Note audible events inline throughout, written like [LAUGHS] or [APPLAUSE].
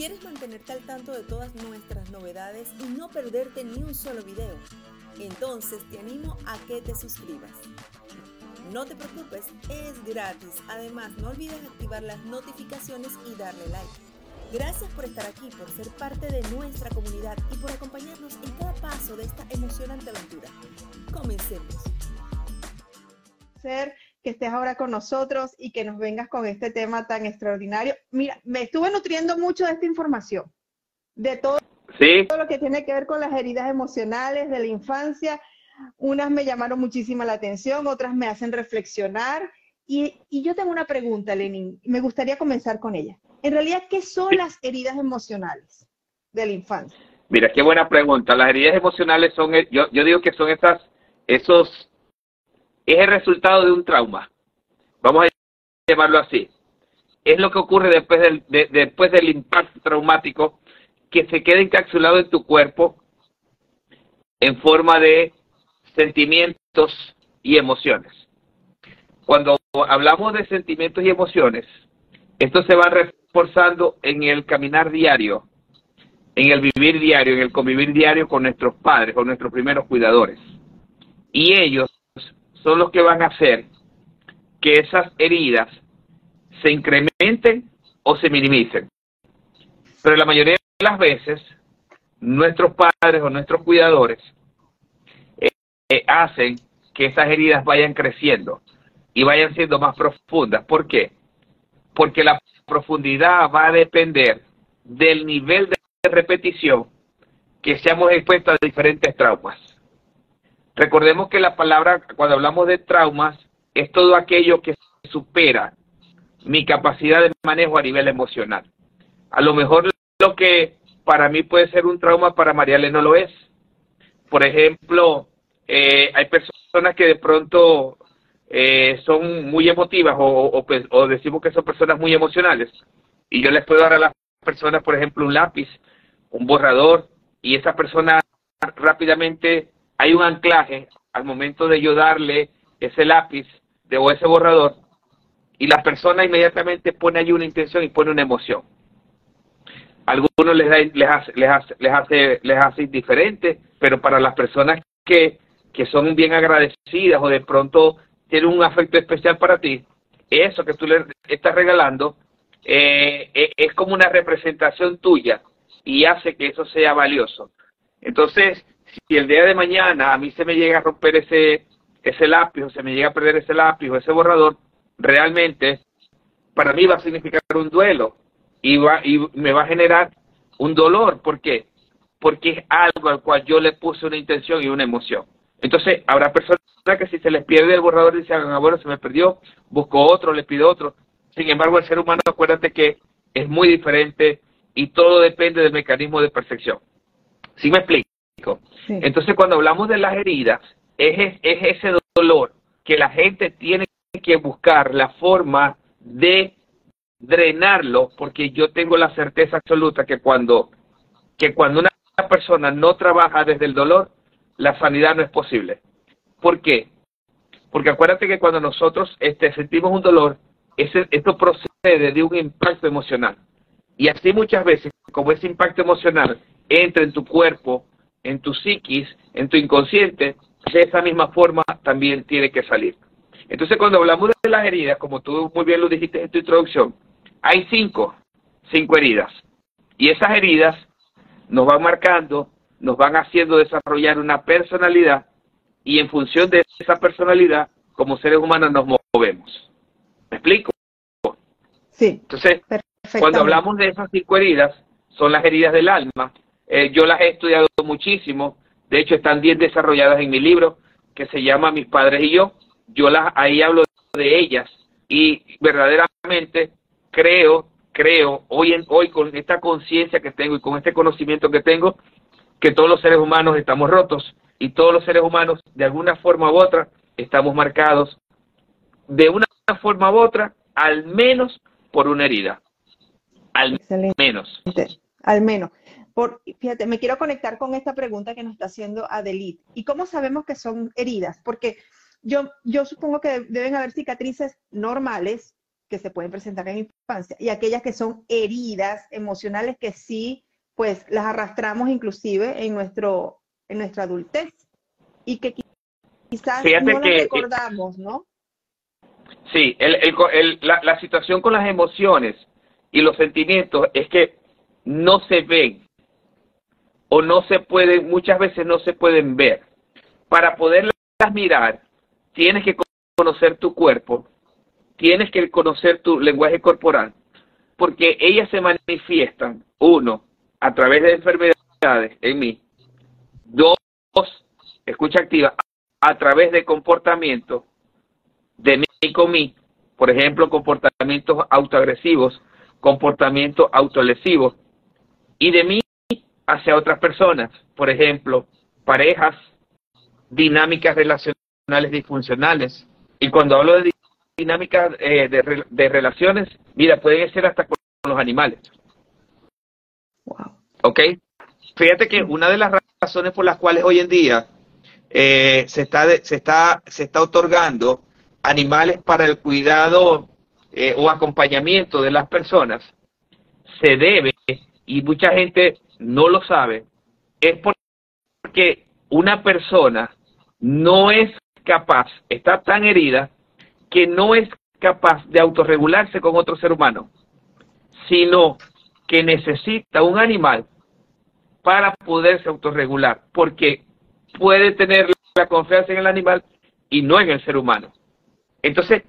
¿Quieres mantenerte al tanto de todas nuestras novedades y no perderte ni un solo video? Entonces te animo a que te suscribas. No te preocupes, es gratis. Además, no olvides activar las notificaciones y darle like. Gracias por estar aquí, por ser parte de nuestra comunidad y por acompañarnos en cada paso de esta emocionante aventura. Comencemos. Ser que estés ahora con nosotros y que nos vengas con este tema tan extraordinario. Mira, me estuve nutriendo mucho de esta información, de todo, todo lo que tiene que ver con las heridas emocionales de la infancia. Unas me llamaron muchísima la atención, otras me hacen reflexionar. Y, y yo tengo una pregunta, Lenin, me gustaría comenzar con ella. En realidad, ¿qué son las heridas emocionales de la infancia? Mira, qué buena pregunta. Las heridas emocionales son, yo, yo digo que son esas, esos es el resultado de un trauma. Vamos a llamarlo así. Es lo que ocurre después del, después del impacto traumático que se queda encapsulado en tu cuerpo en forma de sentimientos y emociones. Cuando hablamos de sentimientos y emociones, esto se va reforzando en el caminar diario, en el vivir diario, en el convivir diario con nuestros padres, con nuestros primeros cuidadores. Y ellos son los que van a hacer que esas heridas se incrementen o se minimicen. Pero la mayoría de las veces, nuestros padres o nuestros cuidadores eh, eh, hacen que esas heridas vayan creciendo y vayan siendo más profundas. ¿Por qué? Porque la profundidad va a depender del nivel de repetición que seamos expuestos a diferentes traumas. Recordemos que la palabra, cuando hablamos de traumas, es todo aquello que supera mi capacidad de manejo a nivel emocional. A lo mejor lo que para mí puede ser un trauma, para Mariale no lo es. Por ejemplo, eh, hay personas que de pronto eh, son muy emotivas o, pues, o, decimos que son personas muy emocionales. Y yo les puedo dar a las personas, por ejemplo, un lápiz, un borrador, y esa persona rápidamente hay un anclaje al momento de yo darle ese lápiz de, o ese borrador y la persona inmediatamente pone ahí una intención y pone una emoción. algunos les, da, les, hace, les, hace, les, hace, les hace indiferente, pero para las personas que, que son bien agradecidas o de pronto tienen un afecto especial para ti, eso que tú le estás regalando eh, eh, es como una representación tuya y hace que eso sea valioso. Entonces, si el día de mañana a mí se me llega a romper ese, ese lápiz o se me llega a perder ese lápiz o ese borrador, realmente para mí va a significar un duelo y, va, y me va a generar un dolor. ¿Por qué? Porque es algo al cual yo le puse una intención y una emoción. Entonces, habrá personas que si se les pierde el borrador dicen, ah, bueno, se me perdió, busco otro, le pido otro. Sin embargo, el ser humano, acuérdate que es muy diferente y todo depende del mecanismo de percepción. ¿Sí me explico? Entonces, cuando hablamos de las heridas, es, es ese dolor que la gente tiene que buscar la forma de drenarlo, porque yo tengo la certeza absoluta que cuando, que cuando una persona no trabaja desde el dolor, la sanidad no es posible. ¿Por qué? Porque acuérdate que cuando nosotros este, sentimos un dolor, ese, esto procede de un impacto emocional. Y así muchas veces, como ese impacto emocional entra en tu cuerpo en tu psiquis, en tu inconsciente, de esa misma forma también tiene que salir. Entonces, cuando hablamos de las heridas, como tú muy bien lo dijiste en tu introducción, hay cinco, cinco heridas. Y esas heridas nos van marcando, nos van haciendo desarrollar una personalidad y en función de esa personalidad, como seres humanos nos movemos. ¿Me explico? Sí. Entonces, cuando hablamos de esas cinco heridas, son las heridas del alma, eh, yo las he estudiado muchísimo, de hecho están bien desarrolladas en mi libro que se llama Mis padres y yo. Yo las ahí hablo de ellas y verdaderamente creo, creo hoy en hoy con esta conciencia que tengo y con este conocimiento que tengo que todos los seres humanos estamos rotos y todos los seres humanos de alguna forma u otra estamos marcados de una forma u otra al menos por una herida. Al menos. Al menos fíjate, me quiero conectar con esta pregunta que nos está haciendo Adelit. ¿Y cómo sabemos que son heridas? Porque yo, yo supongo que deben haber cicatrices normales que se pueden presentar en infancia y aquellas que son heridas emocionales que sí, pues las arrastramos inclusive en, nuestro, en nuestra adultez y que quizás no que, recordamos, ¿no? Sí, el, el, la, la situación con las emociones y los sentimientos es que no se ven o no se pueden, muchas veces no se pueden ver. Para poderlas mirar, tienes que conocer tu cuerpo, tienes que conocer tu lenguaje corporal, porque ellas se manifiestan, uno, a través de enfermedades en mí, dos, escucha activa, a través de comportamiento de mí con mí, por ejemplo, comportamientos autoagresivos, comportamientos autolesivos, y de mí hacia otras personas, por ejemplo, parejas, dinámicas relacionales disfuncionales. Y cuando hablo de dinámicas eh, de, relaciones, mira, pueden ser hasta con los animales. Wow. ¿Ok? Fíjate que una de las razones por las cuales hoy en día eh, se, está se, está, se está otorgando animales para el cuidado eh, o acompañamiento de las personas se debe, y mucha gente no lo sabe, es porque una persona no es capaz, está tan herida, que no es capaz de autorregularse con otro ser humano, sino que necesita un animal para poderse autorregular, porque puede tener la confianza en el animal y no en el ser humano. Entonces,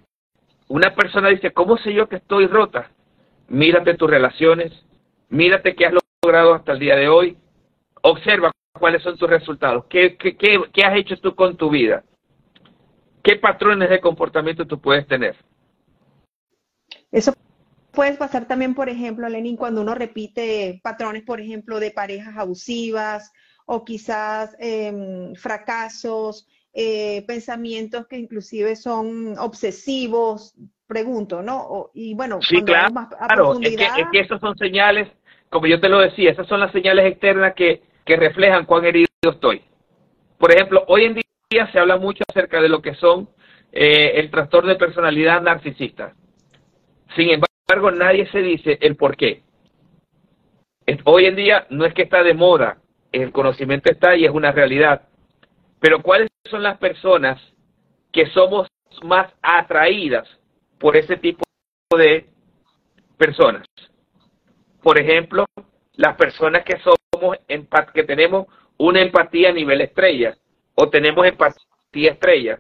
una persona dice, ¿cómo sé yo que estoy rota? Mírate tus relaciones, mírate qué has logrado hasta el día de hoy, observa cuáles son tus resultados, qué, qué, qué, has hecho tú con tu vida, qué patrones de comportamiento tú puedes tener. Eso puede pasar también, por ejemplo, Lenin, cuando uno repite patrones, por ejemplo, de parejas abusivas o quizás em, fracasos, eh, pensamientos que inclusive son obsesivos, pregunto, ¿no? y bueno, sí, claro, claro. Es, que, es que esos son señales como yo te lo decía, esas son las señales externas que, reflejan cuán herido estoy. Por ejemplo, hoy en día se habla mucho acerca de lo que son eh, el trastorno de personalidad narcisista. Sin embargo, nadie se dice el por qué. Hoy en día no es que está de moda, el conocimiento está y es una realidad. Pero ¿cuáles son las personas que somos más atraídas por ese tipo de personas? Por ejemplo, las personas que somos que tenemos una empatía a nivel estrella o tenemos empatía estrella,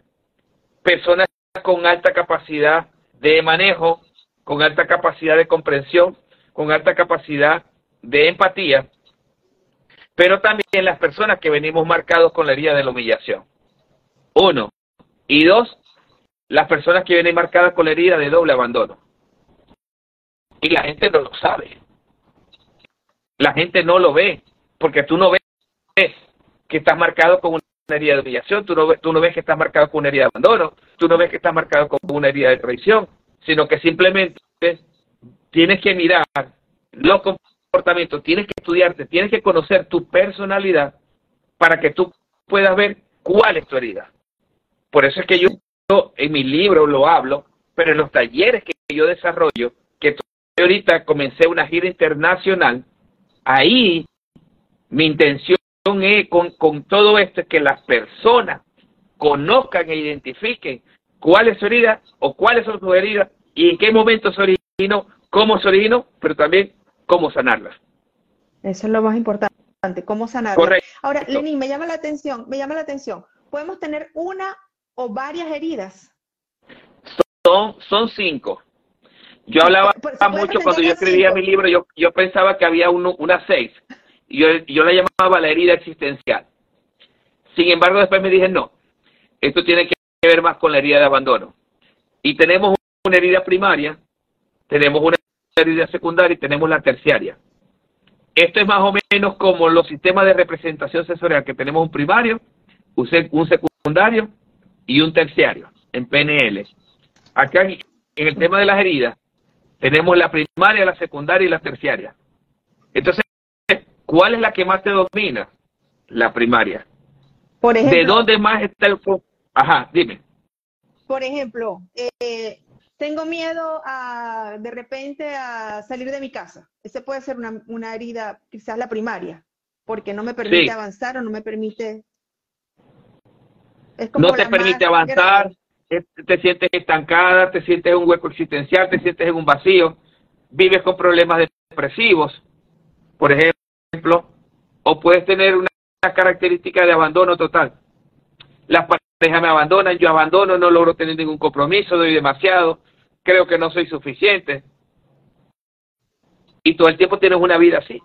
personas con alta capacidad de manejo, con alta capacidad de comprensión, con alta capacidad de empatía, pero también las personas que venimos marcados con la herida de la humillación. Uno. Y dos, las personas que vienen marcadas con la herida de doble abandono. Y la gente no lo sabe la gente no lo ve, porque tú no ves que estás marcado con una herida de humillación, tú no, ves, no ves que estás marcado con una herida de abandono, tú no ves que estás marcado con una herida de traición, sino que simplemente tienes que mirar los comportamientos, tienes que estudiarte, tienes que conocer tu personalidad para que tú puedas ver cuál es tu herida. Por eso es que yo en mi libro lo hablo, pero en los talleres que yo desarrollo, que ahorita comencé una gira internacional, ahí mi intención es con, con todo esto es que las personas conozcan e identifiquen cuál es su herida o cuáles son sus heridas y en qué momento se originó, cómo se originó, pero también cómo sanarlas. Eso es lo más importante, cómo sanarlas. Ahora, Lenín, me llama la atención, me llama la atención. ¿Podemos tener una o varias heridas? Son, son cinco. Yo hablaba mucho cuando yo escribía mi libro, yo, yo pensaba que había uno, una seis. Yo, yo la llamaba la herida existencial. Sin embargo, después me dije, no, esto tiene que ver más con la herida de abandono. Y tenemos una herida primaria, tenemos una herida secundaria y tenemos la terciaria. Esto es más o menos como los sistemas de representación sensorial, que tenemos un primario, un secundario y un terciario en PNL. Acá en el tema de las heridas, tenemos la primaria, la secundaria y la terciaria. Entonces, ¿cuál es la que más te domina? La primaria. Por ejemplo, ¿De dónde más está el foco? Ajá, dime. Por ejemplo, eh, tengo miedo a de repente a salir de mi casa. Ese puede ser una, herida, quizás la primaria, porque no me permite avanzar o no me permite... no te permite avanzar, te sientes estancada, te sientes en un hueco existencial, te sientes en un vacío, vives con problemas depresivos, por ejemplo, o puedes tener una característica de abandono total. Las parejas me abandonan, yo abandono, no logro tener ningún compromiso, doy demasiado, creo que no soy suficiente. Y todo el tiempo tienes una vida así.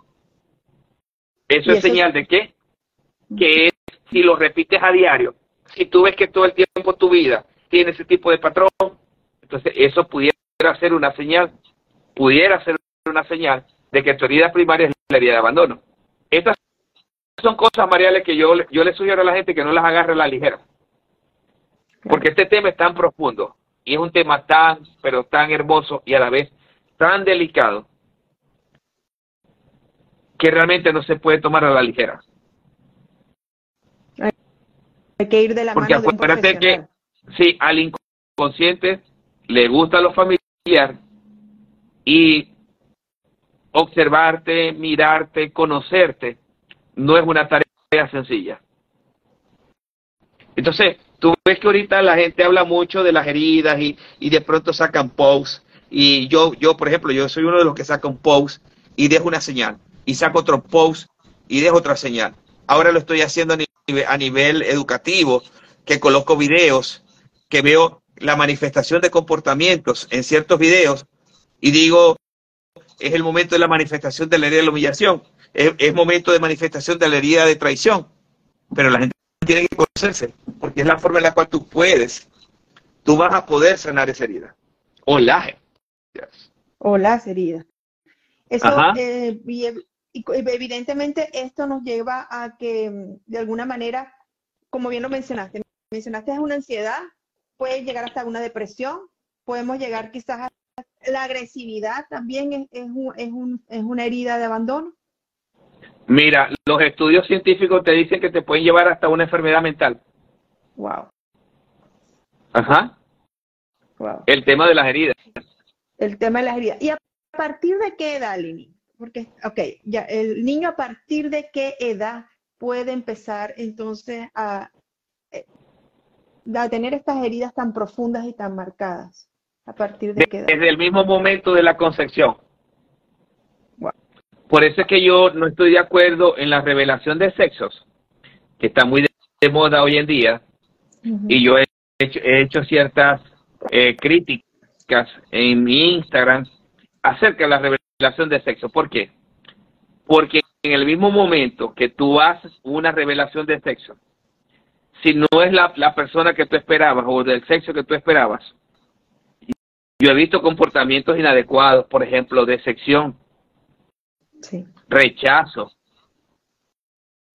Eso es señal de qué? Que es, si lo repites a diario, si tú ves que todo el tiempo tu vida tiene ese tipo de patrón, entonces eso pudiera ser una señal, pudiera ser una señal de que tu herida primaria es la herida de abandono. Estas son cosas, Mariales, que yo, yo le sugiero a la gente que no las agarre a la ligera. Porque este tema es tan profundo y es un tema tan, pero tan hermoso y a la vez tan delicado que realmente no se puede tomar a la ligera. Hay que ir de la Porque mano acuérdate que si al inconsciente le gusta lo familiar y observarte, mirarte, conocerte, no es una tarea sencilla. Entonces, Tú ves que ahorita la gente habla mucho de las heridas y, y de pronto sacan posts. Y yo, yo, por ejemplo, yo soy uno de los que saca un post y dejo una señal. Y saco otro post y dejo otra señal. Ahora lo estoy haciendo a nivel, a nivel educativo, que coloco videos, que veo la manifestación de comportamientos en ciertos videos y digo, es el momento de la manifestación de la herida de la humillación, es, es momento de manifestación de la herida de traición. Pero la gente tiene que conocerse, porque es la forma en la cual tú puedes, tú vas a poder sanar esa herida. O las heridas. O las heridas. Eso, eh, evidentemente esto nos lleva a que, de alguna manera, como bien lo mencionaste, mencionaste es una ansiedad, puede llegar hasta una depresión, podemos llegar quizás a la agresividad también es, es, un, es una herida de abandono. Mira, los estudios científicos te dicen que te pueden llevar hasta una enfermedad mental. Wow. Ajá. Wow. El tema de las heridas. El tema de las heridas. ¿Y a partir de qué edad, Lini? Porque, ok, ya, el niño a partir de qué edad puede empezar entonces a, a tener estas heridas tan profundas y tan marcadas. ¿A partir de qué edad? Desde el mismo momento de la concepción. Por eso es que yo no estoy de acuerdo en la revelación de sexos, que está muy de moda hoy en día, y yo he hecho, ciertas eh, críticas en mi Instagram acerca de la revelación de sexo. ¿Por qué? Porque en el mismo momento que tú haces una revelación de sexo, si no es la, la persona que tú esperabas o del sexo que tú esperabas, yo he visto comportamientos inadecuados, por ejemplo, de sección, rechazo,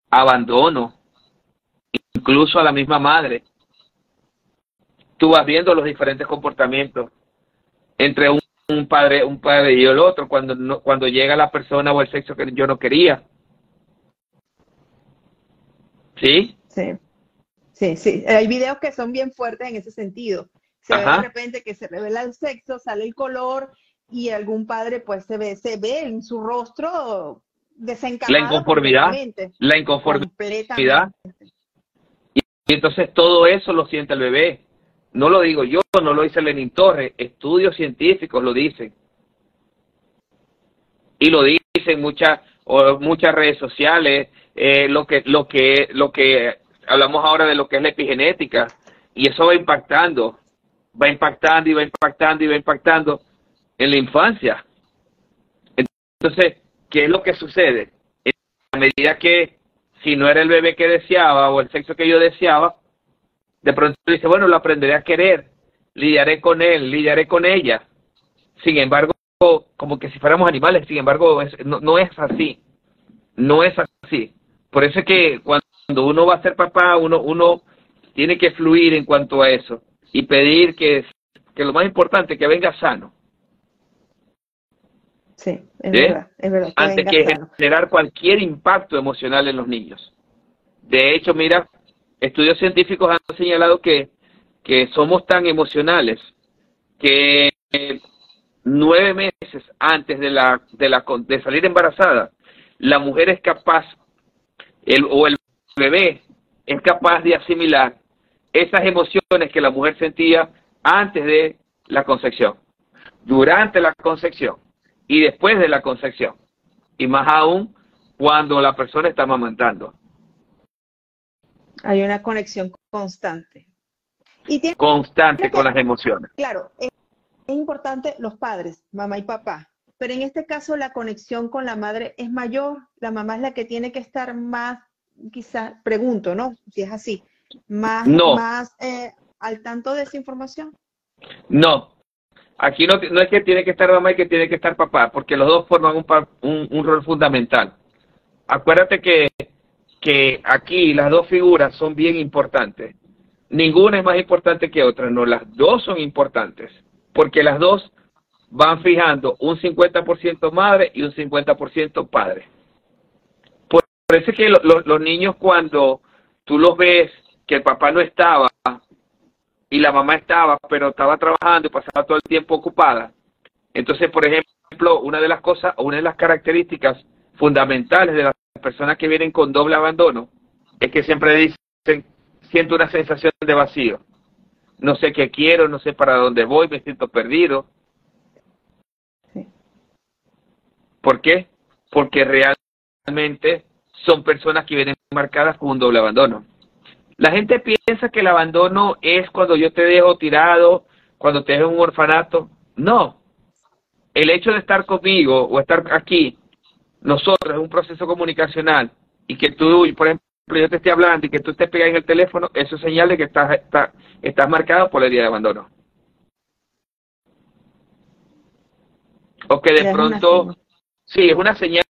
abandono, incluso a la misma madre. Tú vas viendo los diferentes comportamientos entre un, padre, un padre y el otro cuando no, cuando llega la persona o el sexo que yo no quería. ¿Sí? Sí. Sí, sí. Hay videos que son bien fuertes en ese sentido. Se ve de repente que se revela el sexo, sale el color y algún padre pues se ve, se ve en su rostro desencadenado. La inconformidad. La inconformidad. Y, entonces todo eso lo siente el bebé. No lo digo yo, no lo dice Lenin Torres, estudios científicos lo dicen. Y lo dicen muchas muchas redes sociales, eh, lo que lo que lo que hablamos ahora de lo que es la epigenética y eso va impactando, va impactando y va impactando y va impactando en la infancia. Entonces, ¿qué es lo que sucede? A medida que si no era el bebé que deseaba o el sexo que yo deseaba, de pronto dice, bueno, lo aprenderé a querer, lidiaré con él, lidiaré con ella. Sin embargo, como que si fuéramos animales, sin embargo, no, no es así. No es así. Por eso es que cuando uno va a ser papá, uno, uno tiene que fluir en cuanto a eso y pedir que, que lo más importante, que venga sano. Sí, es verdad, es verdad. Antes que generar cualquier impacto emocional en los niños. De hecho, mira, estudios científicos han señalado que, que somos tan emocionales que nueve meses antes de, la, de, la, de salir embarazada, la mujer es capaz, el, o el bebé es capaz de asimilar esas emociones que la mujer sentía antes de la concepción, durante la concepción y después de la concepción. Y más aún cuando la persona está amamantando. Hay una conexión constante. Y constante con las emociones. Claro, es, importante los padres, mamá y papá, pero en este caso la conexión con la madre es mayor, la mamá es la que tiene que estar más, quizás, pregunto, ¿no? Si es así, más, más eh, al tanto de esa información. No, aquí no, no es que tiene que estar mamá y que tiene que estar papá, porque los dos forman un, un rol fundamental. Acuérdate que, que aquí las dos figuras son bien importantes ninguna es más importante que otra, no, las dos son importantes, porque las dos van fijando un 50% madre y un 50% padre. Es que los niños cuando tú los ves que el papá no estaba y la mamá estaba, pero estaba trabajando y pasaba todo el tiempo ocupada, entonces, por ejemplo, una de las cosas, una de las características fundamentales de las personas que vienen con doble abandono es que siempre dicen, siento una sensación de vacío. No sé qué quiero, no sé para dónde voy, me siento perdido. ¿Por qué? Porque realmente son personas que vienen marcadas con un doble abandono. La gente piensa que el abandono es cuando yo te dejo tirado, cuando te dejo en un orfanato. No. El hecho de estar conmigo o estar aquí, nosotros, es un proceso comunicacional y que tú, por ejemplo, yo te estoy hablando y que tú te pegas en el teléfono, eso es señal de que estás, está, estás marcado por la herida de abandono. O que de pronto, sí, es una señal,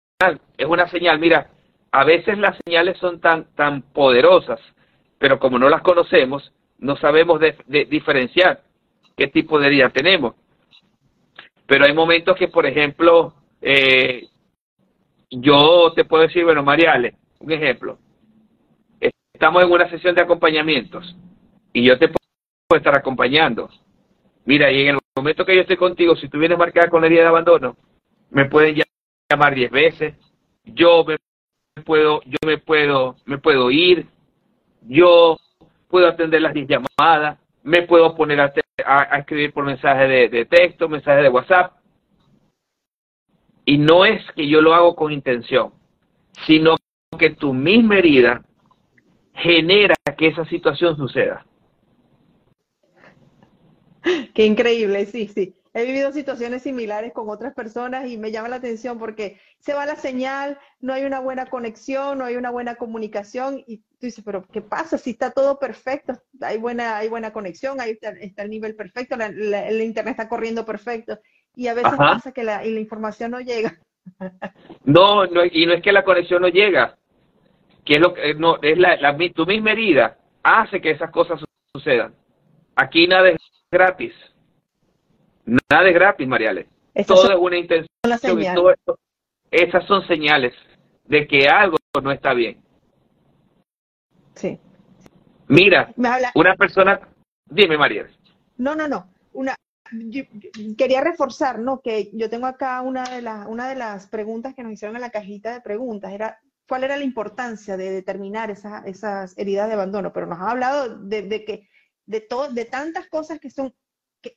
es una señal. Mira, a veces las señales son tan, tan poderosas, pero como no las conocemos, no sabemos de, diferenciar qué tipo de herida tenemos. Pero hay momentos que, por ejemplo, eh, yo te puedo decir, bueno, Mariale, un ejemplo, estamos en una sesión de acompañamientos y yo te puedo estar acompañando. Mira, y en el momento que yo estoy contigo, si tú vienes marcada con herida de abandono, me pueden llamar diez veces, yo me puedo, yo me puedo, me puedo ir, yo puedo atender las diez llamadas, me puedo poner a, escribir por mensaje de, de texto, mensaje de WhatsApp. Y no es que yo lo hago con intención, sino que tu misma herida genera que esa situación suceda. Qué increíble, sí, sí. He vivido situaciones similares con otras personas y me llama la atención porque se va la señal, no hay una buena conexión, no hay una buena comunicación y tú dices, pero ¿qué pasa si está todo perfecto? Hay buena, hay buena conexión, ahí está, el nivel perfecto, el internet está corriendo perfecto y a veces pasa que la, y la información no llega. [LAUGHS] No, no, y no es que la conexión no llega, que es lo que no es la, tu misma herida hace que esas cosas sucedan. Aquí nada es gratis. Nada es gratis, Mariale. todo es una intención y todo esas son señales de que algo no está bien. Sí. Mira, una persona, dime, Mariale. No, no, no. Una, quería reforzar, ¿no? Que yo tengo acá una de las una de las preguntas que nos hicieron en la cajita de preguntas era cuál era la importancia de determinar esas heridas de abandono, pero nos ha hablado de, que de, todo, de tantas cosas que son que,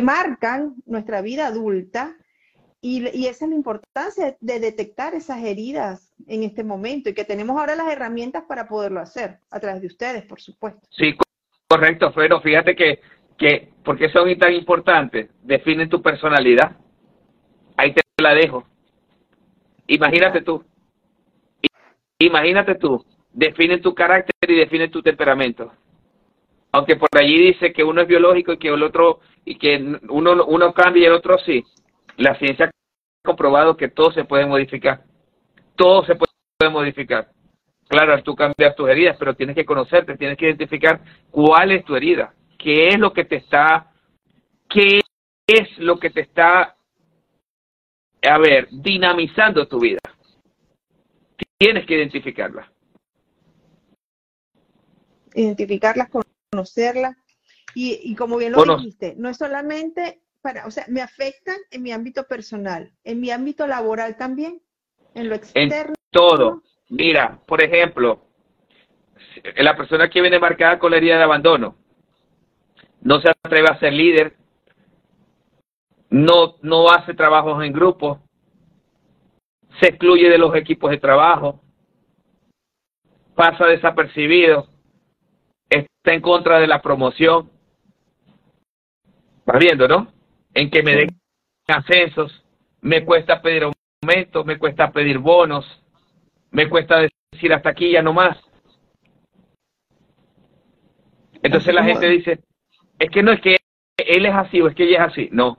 marcan nuestra vida adulta y, esa es la importancia de detectar esas heridas en este momento y que tenemos ahora las herramientas para poderlo hacer a través de ustedes, por supuesto. Sí, correcto, pero fíjate que, que ¿por qué son tan importantes? Definen tu personalidad. Ahí te la dejo. Imagínate tú, Imagínate tú, define tu carácter y define tu temperamento. Aunque por allí dice que uno es biológico y que el otro y que uno uno cambia y el otro sí. La ciencia ha comprobado que todo se puede modificar. Todo se puede modificar. Claro, tú cambias tus heridas, pero tienes que conocerte, tienes que identificar cuál es tu herida, qué es lo que te está, qué es lo que te está, a ver, dinamizando tu vida. Tienes que identificarlas. Identificarlas, conocerlas. Y, como bien lo dijiste, no es solamente para, o sea, me afectan en mi ámbito personal, en mi ámbito laboral también, en lo externo. En todo. Mira, por ejemplo, la persona que viene marcada con la herida de abandono, no se atreve a ser líder, no, no hace trabajos en grupo, se excluye de los equipos de trabajo, pasa desapercibido, está en contra de la promoción. Vas viendo, ¿no? En que me den ascensos, me cuesta pedir aumentos, me cuesta pedir bonos, me cuesta decir hasta aquí ya no más. Entonces la gente dice, es que no es que él es así o es que ella es así. No.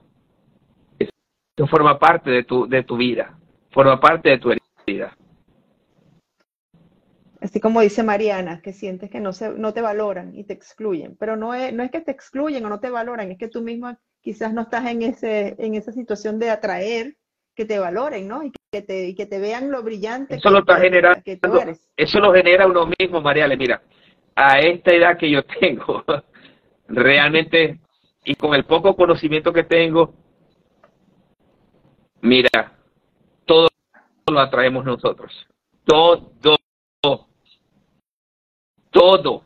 Eso forma parte de tu, de tu vida, forma parte de tu vida. Así como dice Mariana, que sientes que no, se, no te valoran y te excluyen, pero no es, no es que te excluyen o no te valoran, es que tú mismo quizás no estás en, ese, en esa situación de atraer que te valoren, ¿no? Y que te, y que te vean lo brillante eso lo está generando, Eso lo genera uno mismo, Mariale. Mira, a esta edad que yo tengo, [LAUGHS] realmente, y con el poco conocimiento que tengo, mira, todo lo atraemos nosotros. Todo, todo.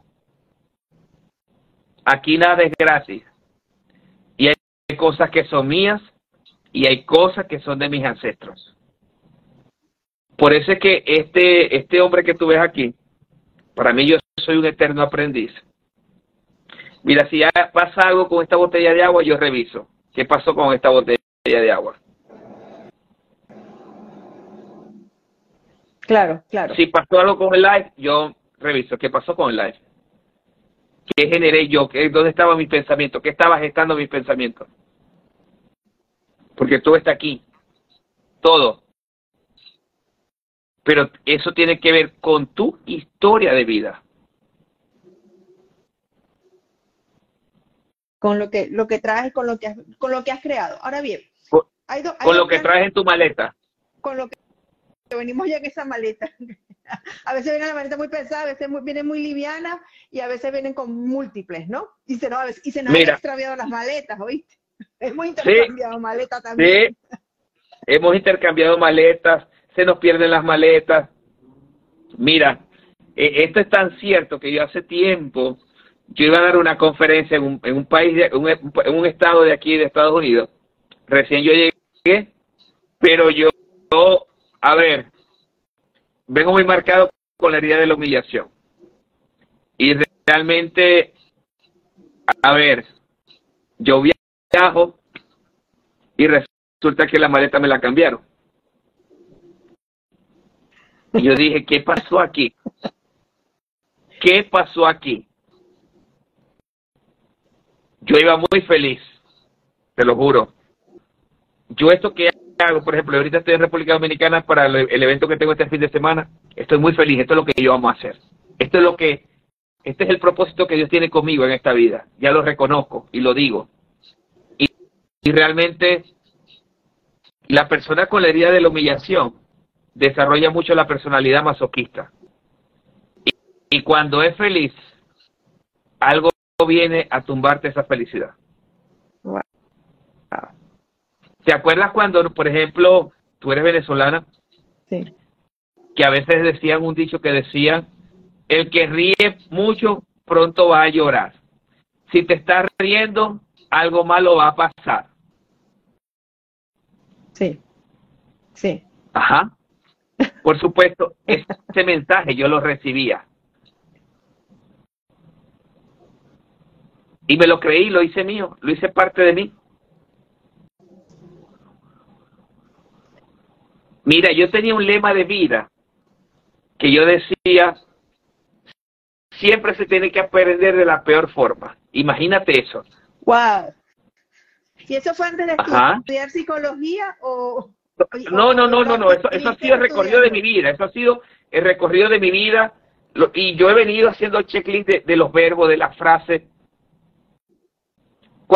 Aquí nada es gratis. Y hay cosas que son mías y hay cosas que son de mis ancestros. Por eso es que este, este hombre que tú ves aquí, para mí yo soy un eterno aprendiz. Mira, si ya pasa algo con esta botella de agua, yo reviso. ¿Qué pasó con esta botella de agua? Claro, claro. Si pasó algo con el live, yo reviso. ¿Qué pasó con el live? ¿Qué generé yo? ¿Dónde estaba mi pensamiento? ¿Qué estaba gestando mi pensamiento? Porque todo está aquí. Todo. Pero eso tiene que ver con tu historia de vida. con lo que lo que traes, con lo que has, con lo que has creado. Ahora bien, con, lo que traes en tu maleta. Con lo que, venimos ya en esa maleta. [LAUGHS] a veces viene la maleta muy pesada, a veces viene muy liviana y a veces vienen con múltiples, ¿no? Y se, no, a veces, y se nos han extraviado las maletas, ¿oíste? [LAUGHS] Hemos intercambiado maletas también. Sí, hemos intercambiado maletas, se nos pierden las maletas. Mira, e, esto es tan cierto que yo hace tiempo yo iba a dar una conferencia en un, en un país, de, en un estado de aquí de Estados Unidos. Recién yo llegué, pero yo, a ver, vengo muy marcado con la herida de la humillación. Y realmente, a ver, yo viajo y resulta que la maleta me la cambiaron. Y yo dije, ¿qué pasó aquí? ¿Qué pasó aquí? Yo iba muy feliz, te lo juro. Yo esto que hago, por ejemplo, ahorita estoy en República Dominicana para el, evento que tengo este fin de semana, estoy muy feliz, esto es lo que yo vamos a hacer. Esto es lo que, este es el propósito que Dios tiene conmigo en esta vida, ya lo reconozco y lo digo. Y, y realmente la persona con la herida de la humillación desarrolla mucho la personalidad masoquista. y cuando es feliz, algo viene a tumbarte esa felicidad. ¿Te acuerdas cuando, por ejemplo, tú eres venezolana? Sí. Que a veces decían un dicho que decía, el que ríe mucho pronto va a llorar. Si te estás riendo, algo malo va a pasar. Sí, sí. Ajá. Por supuesto, ese [LAUGHS] mensaje yo lo recibía. Y me lo creí, lo hice mío, lo hice parte de mí. Mira, yo tenía un lema de vida que yo decía, siempre se tiene que aprender de la peor forma. Imagínate eso. Wow. ¿Y eso fue antes de estudiar psicología o...? No, no, no, no, no, eso, eso ha sido el recorrido de mi vida, eso ha sido el recorrido de mi vida y yo he venido haciendo checklist de, de los verbos, de las frases,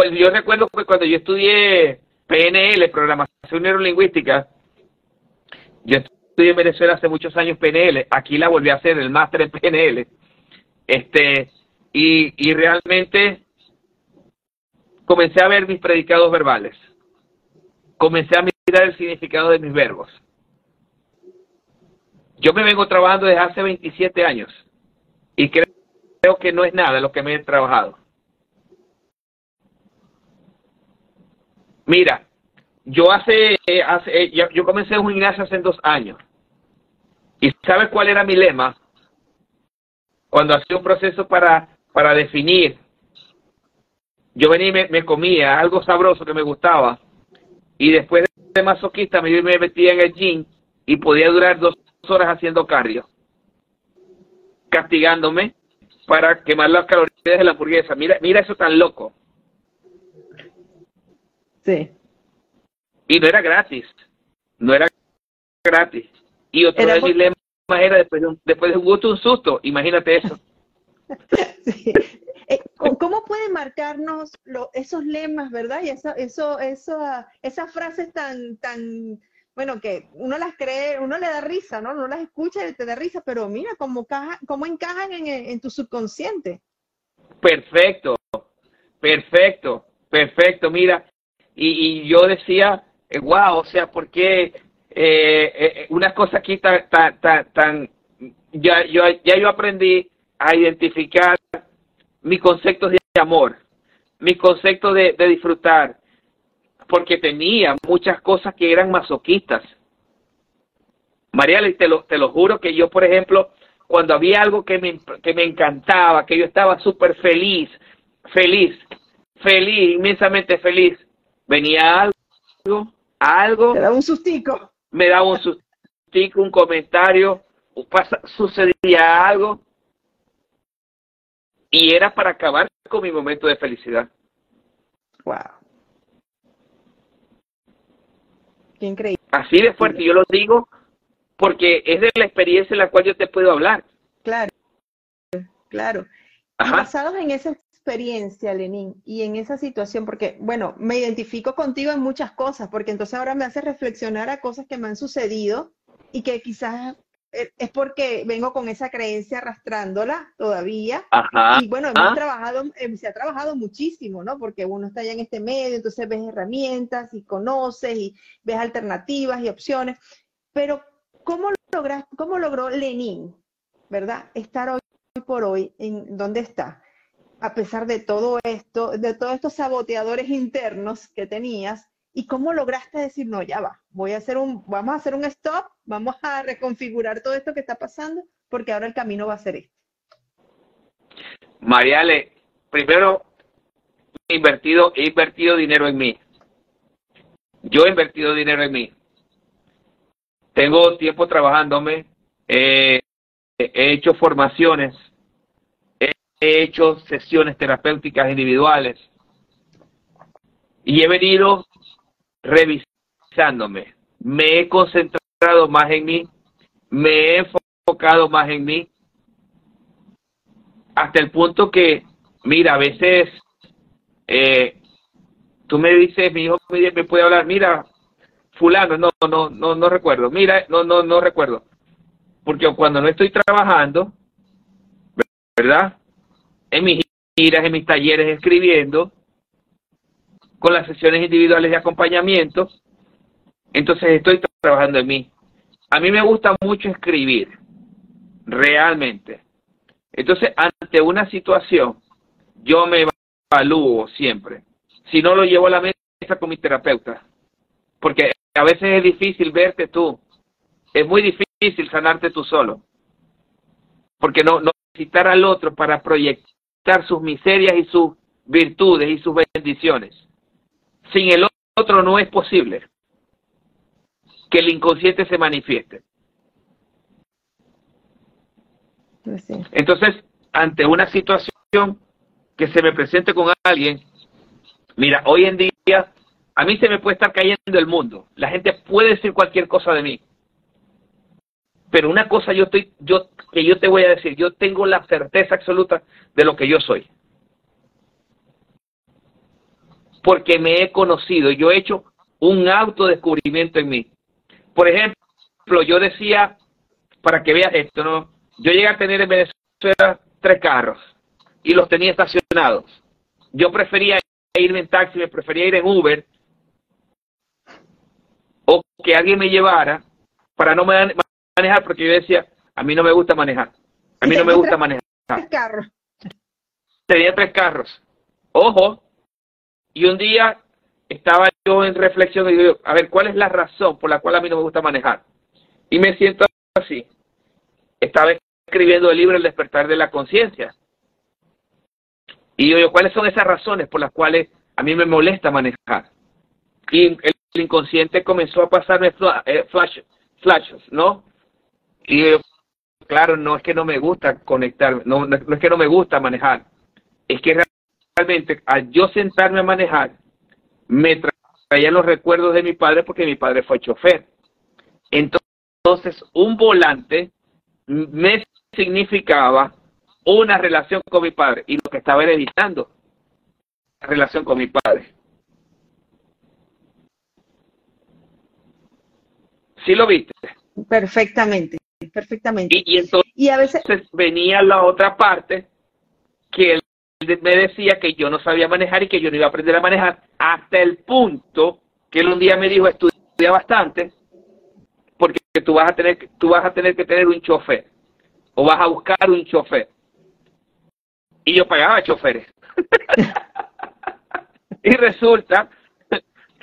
yo recuerdo que cuando yo estudié PNL, Programación Neurolingüística, yo estudié en Venezuela hace muchos años PNL, aquí la volví a hacer, el máster en PNL, este, y, y realmente comencé a ver mis predicados verbales. Comencé a mirar el significado de mis verbos. Yo me vengo trabajando desde hace 27 años y creo que no es nada lo que me he trabajado. Mira, yo hace, hace yo comencé un gimnasio hace dos años. ¿Y sabes cuál era mi lema? Cuando hacía un proceso para, para definir, yo venía y me, comía algo sabroso que me gustaba. Y después de masoquista me, me metía en el gym y podía durar dos horas haciendo cardio, castigándome para quemar las calorías de la hamburguesa. Mira, mira eso tan loco. Sí. Y no era gratis. No era gratis. Y otro de mis lemas era después de, un, después de un gusto un susto. Imagínate eso. [LAUGHS] sí. Eh, ¿Cómo pueden marcarnos esos lemas, verdad? Y eso, eso, eso, esas frases tan, tan, bueno, que uno las cree, uno le da risa, ¿no? Uno las escucha y te da risa, pero mira cómo, cómo encajan en, en tu subconsciente. Perfecto, perfecto, perfecto. Mira, y, y yo decía, wow, eh, o sea, ¿por qué eh, eh, una cosa aquí tan, tan, tan, ya, yo, ya yo aprendí a identificar mis conceptos de amor, mis conceptos de, de disfrutar, porque tenía muchas cosas que eran masoquistas. María, te lo, te lo juro que yo, por ejemplo, cuando había algo que me, que me encantaba, que yo estaba súper feliz, feliz, feliz, inmensamente feliz, venía algo algo. Te da un sustico. Me daba un sustico, un comentario, pasa, sucedía algo. Y era para acabar con mi momento de felicidad. Wow. Qué increíble. Así de fuerte, yo lo digo porque es de la experiencia en la cual yo te puedo hablar. Claro, claro. basados en ese experiencia, Lenín, y en esa situación, porque, bueno, me identifico contigo en muchas cosas, porque entonces ahora me hace reflexionar a cosas que me han sucedido y que quizás e, es porque vengo con esa creencia arrastrándola todavía. Y bueno, hemos trabajado, em, se ha trabajado muchísimo, ¿no? Porque uno está ya en este medio, entonces ves herramientas y conoces y ves alternativas y opciones. Pero, ¿cómo, logras, cómo logró Lenin, verdad, estar hoy por hoy en dónde está? A pesar de todo esto, de todos estos saboteadores internos que tenías, y cómo lograste decir, no, ya va, voy a hacer un, vamos a hacer un stop, vamos a reconfigurar todo esto que está pasando, porque ahora el camino va a ser este. Mariale, primero he invertido, he invertido dinero en mí. Yo he invertido dinero en mí. Tengo tiempo trabajándome, he hecho formaciones he hecho sesiones terapéuticas individuales y he venido revisándome. Me he concentrado más en mí, me he enfocado más en mí, hasta el punto que, mira, a veces eh, tú me dices, mi hijo me puede hablar, mira, fulano, no, no, no, no recuerdo, mira, no, no, no recuerdo, porque cuando no estoy trabajando, ¿verdad? En mis giras, en mis talleres escribiendo, con las sesiones individuales de acompañamiento. Entonces estoy trabajando en mí. A mí me gusta mucho escribir, realmente. Entonces, ante una situación, yo me evalúo siempre. Si no lo llevo a la mesa con mi terapeuta, porque a veces es difícil verte tú. Es muy difícil sanarte tú solo. Porque no, no necesitar al otro para proyectar sus miserias y sus virtudes y sus bendiciones. Sin el otro no es posible que el inconsciente se manifieste. Pues Entonces, ante una situación que se me presente con alguien, mira, hoy en día a mí se me puede estar cayendo el mundo. La gente puede decir cualquier cosa de mí. Pero una cosa yo estoy, yo, que yo te voy a decir, yo tengo la certeza absoluta de lo que yo soy. Porque me he conocido, yo he hecho un autodescubrimiento en mí. Por ejemplo, yo decía, para que veas esto, ¿no? Yo llegué a tener en Venezuela tres carros y los tenía estacionados. Yo prefería irme en taxi, me prefería ir en Uber o que alguien me llevara para no manejar, porque yo decía, a mí no me gusta manejar. A mí no me gusta manejar. Tres carros. Tenía tres carros. Ojo. Y un día estaba yo en reflexión y digo, a ver, ¿cuál es la razón por la cual a mí no me gusta manejar? Y me siento así. Estaba escribiendo el libro El despertar de la conciencia. Y yo, ¿cuáles son esas razones por las cuales a mí me molesta manejar? Y el inconsciente comenzó a pasarme eh, flash, flashes, ¿no? Y claro, no es que no me gusta conectar, no, no es que no me gusta manejar, es que realmente al yo sentarme a manejar, me traía los recuerdos de mi padre porque mi padre fue chofer. Entonces, un volante me significaba una relación con mi padre y lo que estaba era evitando la relación con mi padre. ¿Sí lo viste? Perfectamente, perfectamente. Y, entonces y a veces venía la otra parte que él me decía que yo no sabía manejar y que yo no iba a aprender a manejar hasta el punto que él un día me dijo estudia bastante porque tú vas a tener tú vas a tener que tener un chofer o vas a buscar un chofer y yo pagaba choferes. [LAUGHS] Y resulta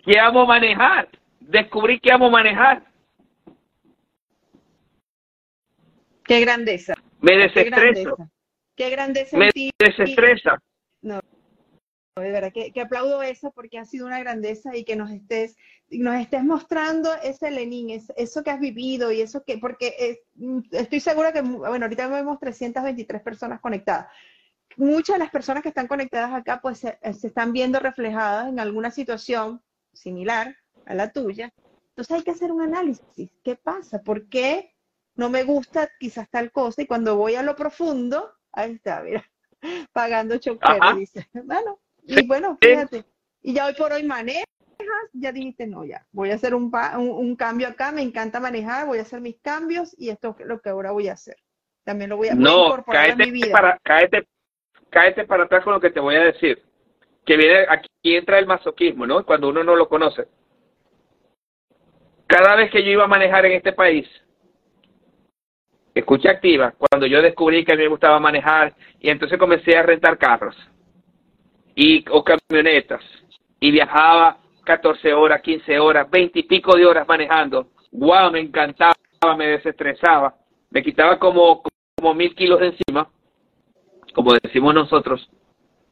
que amo manejar descubrí que amo manejar Qué grandeza. Me desestreso. Qué grandeza. me desestresa. No, de verdad que, aplaudo eso porque ha sido una grandeza y que nos estés, nos estés mostrando ese Lenin, eso que has vivido y eso que, porque estoy segura que, bueno, ahorita vemos 323 personas conectadas. Muchas de las personas que están conectadas acá pues se, se están viendo reflejadas en alguna situación similar a la tuya. Entonces hay que hacer un análisis. ¿Qué pasa? ¿Por qué no me gusta quizás tal cosa y cuando voy a lo profundo, ahí está, mira, [LAUGHS] pagando chofer, dice. Bueno, y bueno, fíjate, y ya hoy por hoy manejas, ya dijiste, no, ya, voy a hacer un, un, cambio acá, me encanta manejar, voy a hacer mis cambios y esto es lo que ahora voy a hacer. También lo voy a, no, incorporar en mi vida. Para, cáete, cáete para atrás con lo que te voy a decir. Que viene, aquí entra el masoquismo, ¿no? Cuando uno no lo conoce. Cada vez que yo iba a manejar en este país, escucha activa, cuando yo descubrí que a mí me gustaba manejar y entonces comencé a rentar carros y o camionetas y viajaba 14 horas, 15 horas, 20 y pico de horas manejando. Wow, me encantaba, me desestresaba, me quitaba como, como mil kilos de encima, como decimos nosotros.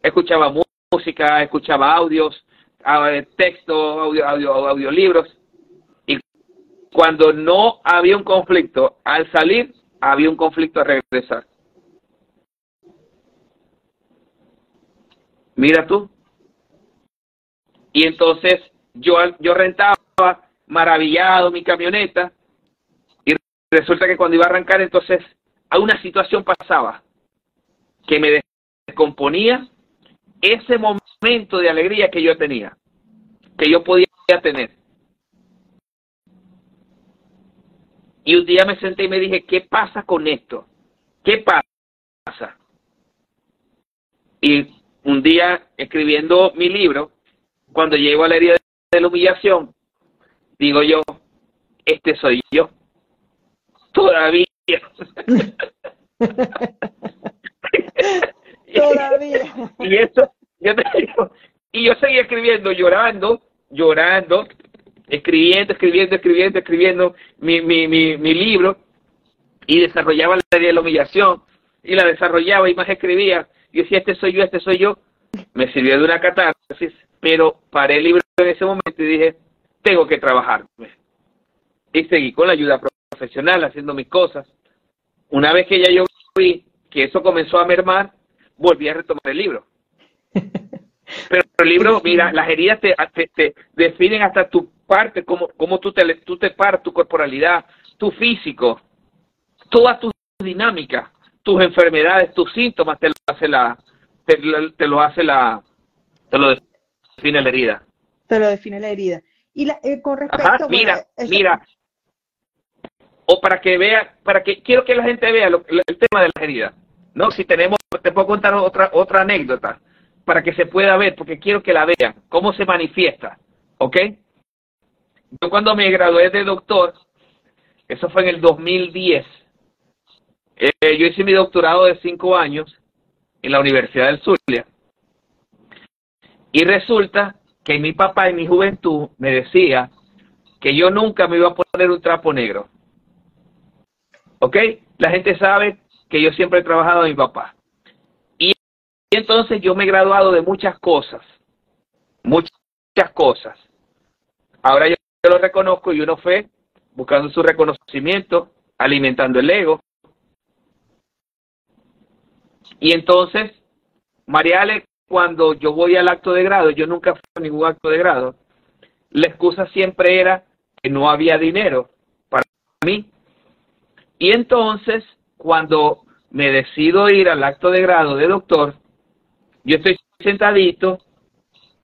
Escuchaba música, escuchaba audios, ah, texto, audio, audio, audiolibros. Y cuando no había un conflicto, al salir había un conflicto a regresar. Mira tú. Y entonces yo, yo rentaba maravillado mi camioneta y resulta que cuando iba a arrancar entonces a una situación pasaba que me descomponía ese momento de alegría que yo tenía, que yo podía tener. Y un día me senté y me dije, ¿qué pasa con esto? ¿Qué pasa? Y un día escribiendo mi libro, cuando llego a la herida de la humillación, digo yo, este soy yo. Todavía. [LAUGHS] Todavía. y eso, yo te digo, y yo seguí escribiendo, llorando, llorando, escribiendo, escribiendo, escribiendo, escribiendo mi, mi, mi, mi libro y desarrollaba la idea de la humillación y la desarrollaba y más escribía y decía, este soy yo, este soy yo. Me sirvió de una catarsis, pero paré el libro en ese momento y dije, tengo que trabajarme. Y seguí con la ayuda profesional, haciendo mis cosas. Una vez que ya yo vi que eso comenzó a mermar, volví a retomar el libro. [LAUGHS] Pero el libro, mira, las heridas te, te definen hasta tu parte, cómo, cómo tú, te, tú te paras, tu corporalidad, tu físico, todas tus dinámicas, tus enfermedades, tus síntomas, te lo hace la, te, lo hace la, te lo define la herida. Te lo define la herida. Y la, eh, con respecto, mira, mira, o para que vea, para que quiero que la gente vea el tema de la herida. No, si tenemos, te puedo contar otra otra anécdota. para que se pueda ver, porque quiero que la vean, cómo se manifiesta, ¿ok? Yo cuando me gradué de doctor, eso fue en el 2010, eh, yo hice mi doctorado de cinco años en la Universidad del Zulia. Y resulta que mi papá en mi juventud me decía que yo nunca me iba a poner un trapo negro. ¿Ok? La gente sabe que yo siempre he trabajado a mi papá. Y entonces yo me he graduado de muchas cosas. Muchas cosas. Ahora yo, lo reconozco y uno fue buscando su reconocimiento, alimentando el ego. Y entonces, Mariale, cuando yo voy al acto de grado, yo nunca fui a ningún acto de grado, la excusa siempre era que no había dinero para mí. Y entonces, cuando me decido ir al acto de grado de doctor, yo estoy sentadito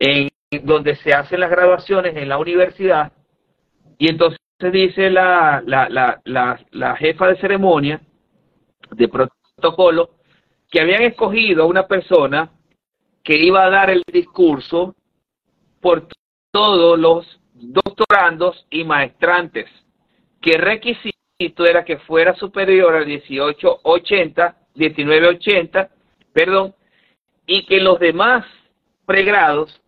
en donde se hacen las graduaciones en la universidad y entonces dice la, la, la, la, jefa de ceremonia de protocolo que habían escogido a una persona que iba a dar el discurso por todos los doctorandos y maestrantes, que requisito era que fuera superior al 1880, 1980, perdón, y que los demás pregrados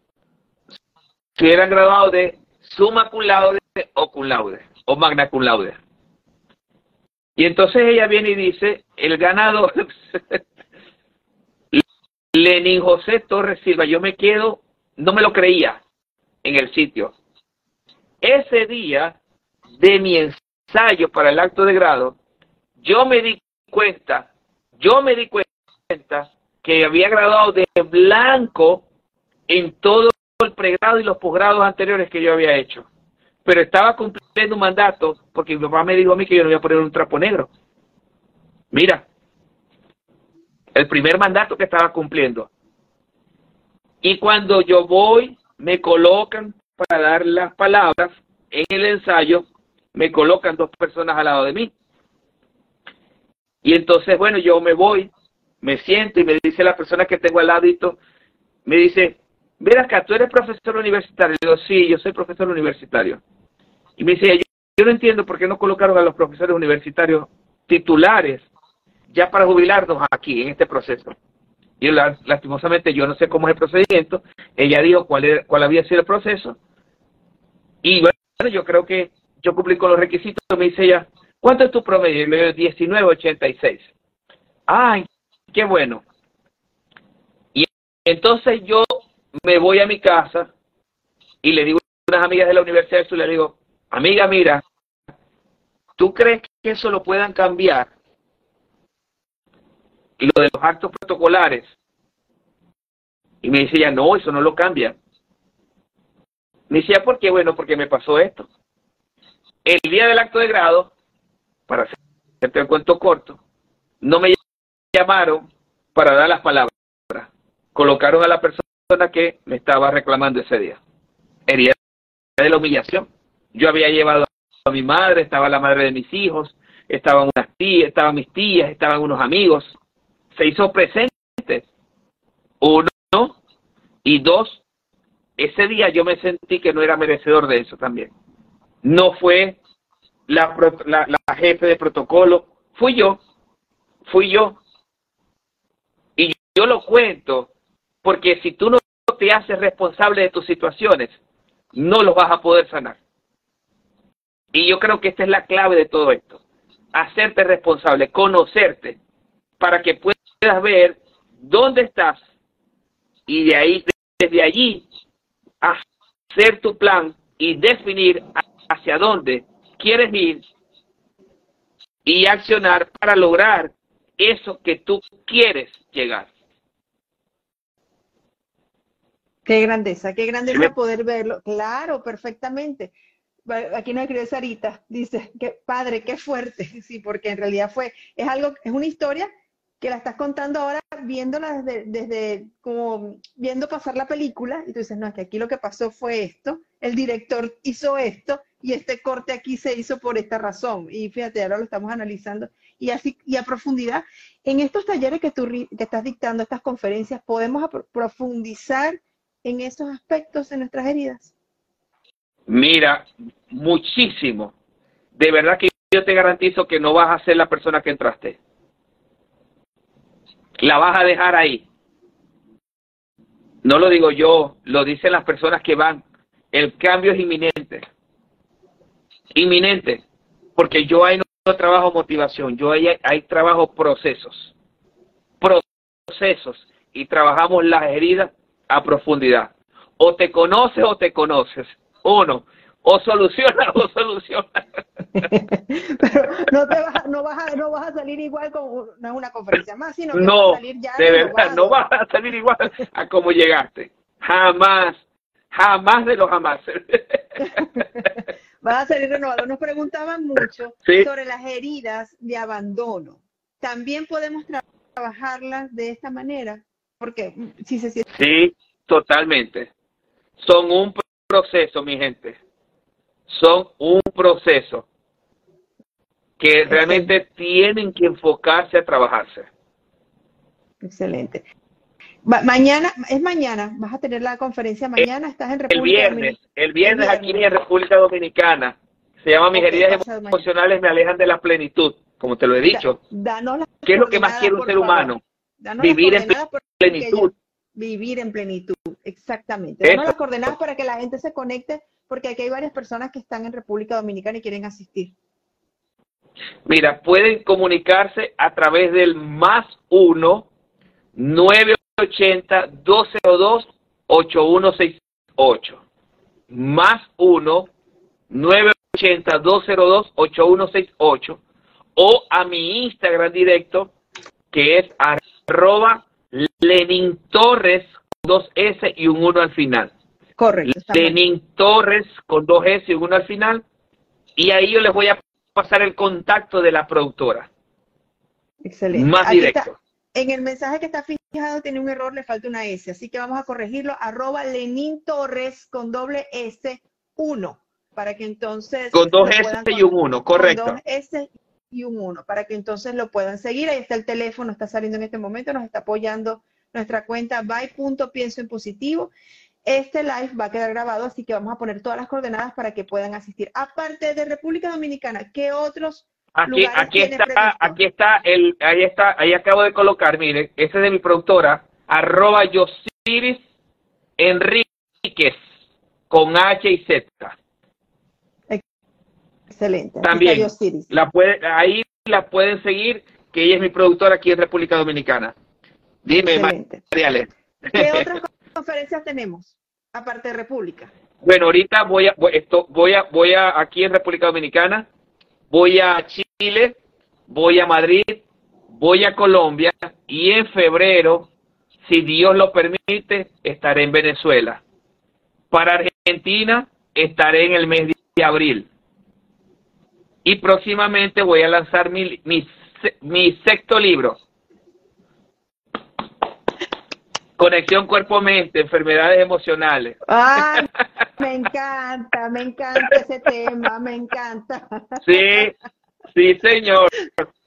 se hubieran graduado de summa cum laude o cum laude, o magna cum laude. Y entonces ella viene y dice, el ganador [LAUGHS] Lenin José Torres Silva, yo me quedo, no me lo creía en el sitio. Ese día de mi ensayo para el acto de grado, yo me di cuenta, yo me di cuenta que había graduado de blanco en todo el pregrado y los posgrados anteriores que yo había hecho. Pero estaba cumpliendo un mandato porque mi papá me dijo a mí que yo no iba a poner un trapo negro. Mira, el primer mandato que estaba cumpliendo. Y cuando yo voy, me colocan para dar las palabras en el ensayo, me colocan dos personas al lado de mí. Y entonces, bueno, yo me voy, me siento y me dice la persona que tengo al ladito, me dice, mira acá, tú eres profesor universitario. Yo digo, sí, yo soy profesor universitario. Y me dice, yo, yo no entiendo por qué no colocaron a los profesores universitarios titulares ya para jubilarnos aquí en este proceso. Y lastimosamente yo no sé cómo es el procedimiento. Ella dijo cuál, cuál había sido el proceso. Y bueno, yo creo que yo cumplí con los requisitos. Me dice ella, ¿cuánto es tu promedio? Le digo, 19.86. Ay, qué bueno. Y entonces yo me voy a mi casa y le digo a unas amigas de la Universidad de Sur, le digo, amiga, mira, ¿tú crees que eso lo puedan cambiar? y lo de los actos protocolares. Y me dice ella, no, eso no lo cambia. Me decía, ¿por qué? Bueno, porque me pasó esto. El día del acto de grado, para hacerte el cuento corto, no me llamaron para dar las palabras. Colocaron a la persona que me estaba reclamando ese día. El día de la humillación. Yo había llevado a mi madre, estaba la madre de mis hijos, estaban unas tías, estaban mis tías, estaban unos amigos, se hizo presente. Uno, y dos, ese día yo me sentí que no era merecedor de eso también. No fue la, la, jefe de protocolo, fui yo, fui yo. Y yo lo cuento porque si tú no te haces responsable de tus situaciones, no los vas a poder sanar. Y yo creo que esta es la clave de todo esto. Hacerte responsable, conocerte, para que puedas ver dónde estás y de ahí, desde allí, hacer tu plan y definir hacia dónde quieres ir y accionar para lograr eso que tú quieres llegar. Qué grandeza, qué grandeza poder verlo. Claro, perfectamente. Aquí no escribe Sarita, dice, que padre, qué fuerte, [LAUGHS] sí, porque en realidad fue, es algo, es una historia que la estás contando ahora viéndola desde, desde, como viendo pasar la película y tú dices, no, es que aquí lo que pasó fue esto, el director hizo esto y este corte aquí se hizo por esta razón. Y fíjate, ahora lo estamos analizando. Y así, y a profundidad, en estos talleres que tú que estás dictando, estas conferencias, podemos profundizar en esos aspectos de nuestras heridas. Mira, muchísimo. De verdad que yo te garantizo que no vas a ser la persona que entraste. La vas a dejar ahí. No lo digo yo, lo dicen las personas que van. El cambio es inminente. Inminente. Porque yo ahí no trabajo motivación, yo ahí, ahí trabajo procesos. Procesos. Y trabajamos las heridas a profundidad. O te conoces o te conoces. Uno. O soluciona o soluciona. Pero no, te vas, no, vas a, no vas a salir igual con una conferencia más, sino que vas a salir ya. De verdad, no vas a salir igual a como llegaste. Jamás, jamás de los jamás. vas a salir renovado. Nos preguntaban mucho sobre las heridas de abandono. También podemos trabajarlas de esta manera, porque si se siente... Sí, totalmente. Son un proceso, mi gente. Son un proceso que realmente tienen que enfocarse a trabajarse. Excelente. mañana, es mañana, vas a tener la conferencia mañana, estás en República el viernes, El viernes, aquí en República Dominicana. Se llama Mis heridas emocionales me alejan de la plenitud, como te lo he dicho. ¿Qué es lo que más quiere un ser humano? Vivir en plenitud. Vivir en plenitud, exactamente. Danos las coordenadas para que la gente se conecte, porque aquí hay varias personas que están en República Dominicana y quieren asistir. Mira, pueden comunicarse a través del más 1 980 202 8168. Más 1 980 202 8168 o a mi Instagram directo que es arroba Lenin Torres con dos S y un 1 al final. Correcto. Lenin Torres con dos S y un 1 al final. Y ahí yo les voy a pasar el contacto de la productora. Excelente. Más directo. En el mensaje que está fijado tiene un error, le falta una S, así que vamos a corregirlo. Arroba Lenin Torres con doble S 1, para que entonces... Con dos S y un 1, correcto. Con dos S y un 1, para que entonces lo puedan seguir. Ahí está el teléfono, está saliendo en este momento, nos está apoyando nuestra cuenta by.pienso en positivo. Este live va a quedar grabado, así que vamos a poner todas las coordenadas para que puedan asistir. Aparte de República Dominicana, ¿qué otros Aquí, aquí está, aquí está el, ahí está, ahí acabo de colocar, mire, ese es de mi productora, arroba Yosiris Enríquez, con H y Z. Excelente. También, la puede, ahí la pueden seguir, que ella es mi productora aquí en República Dominicana. Dime, Mariale. ¿Qué [LAUGHS] otras conferencias tenemos, aparte de República? Bueno, ahorita voy a, esto, voy a, voy a, aquí en República Dominicana, voy a Chile, voy a Madrid, voy a Colombia y en febrero, si Dios lo permite, estaré en Venezuela. Para Argentina, estaré en el mes de abril. Y próximamente voy a lanzar mi, mi, mi sexto libro, Conexión cuerpo-mente, enfermedades emocionales. ¡Ay! [LAUGHS] Me encanta, me encanta ese tema, me encanta. Sí, sí, señor.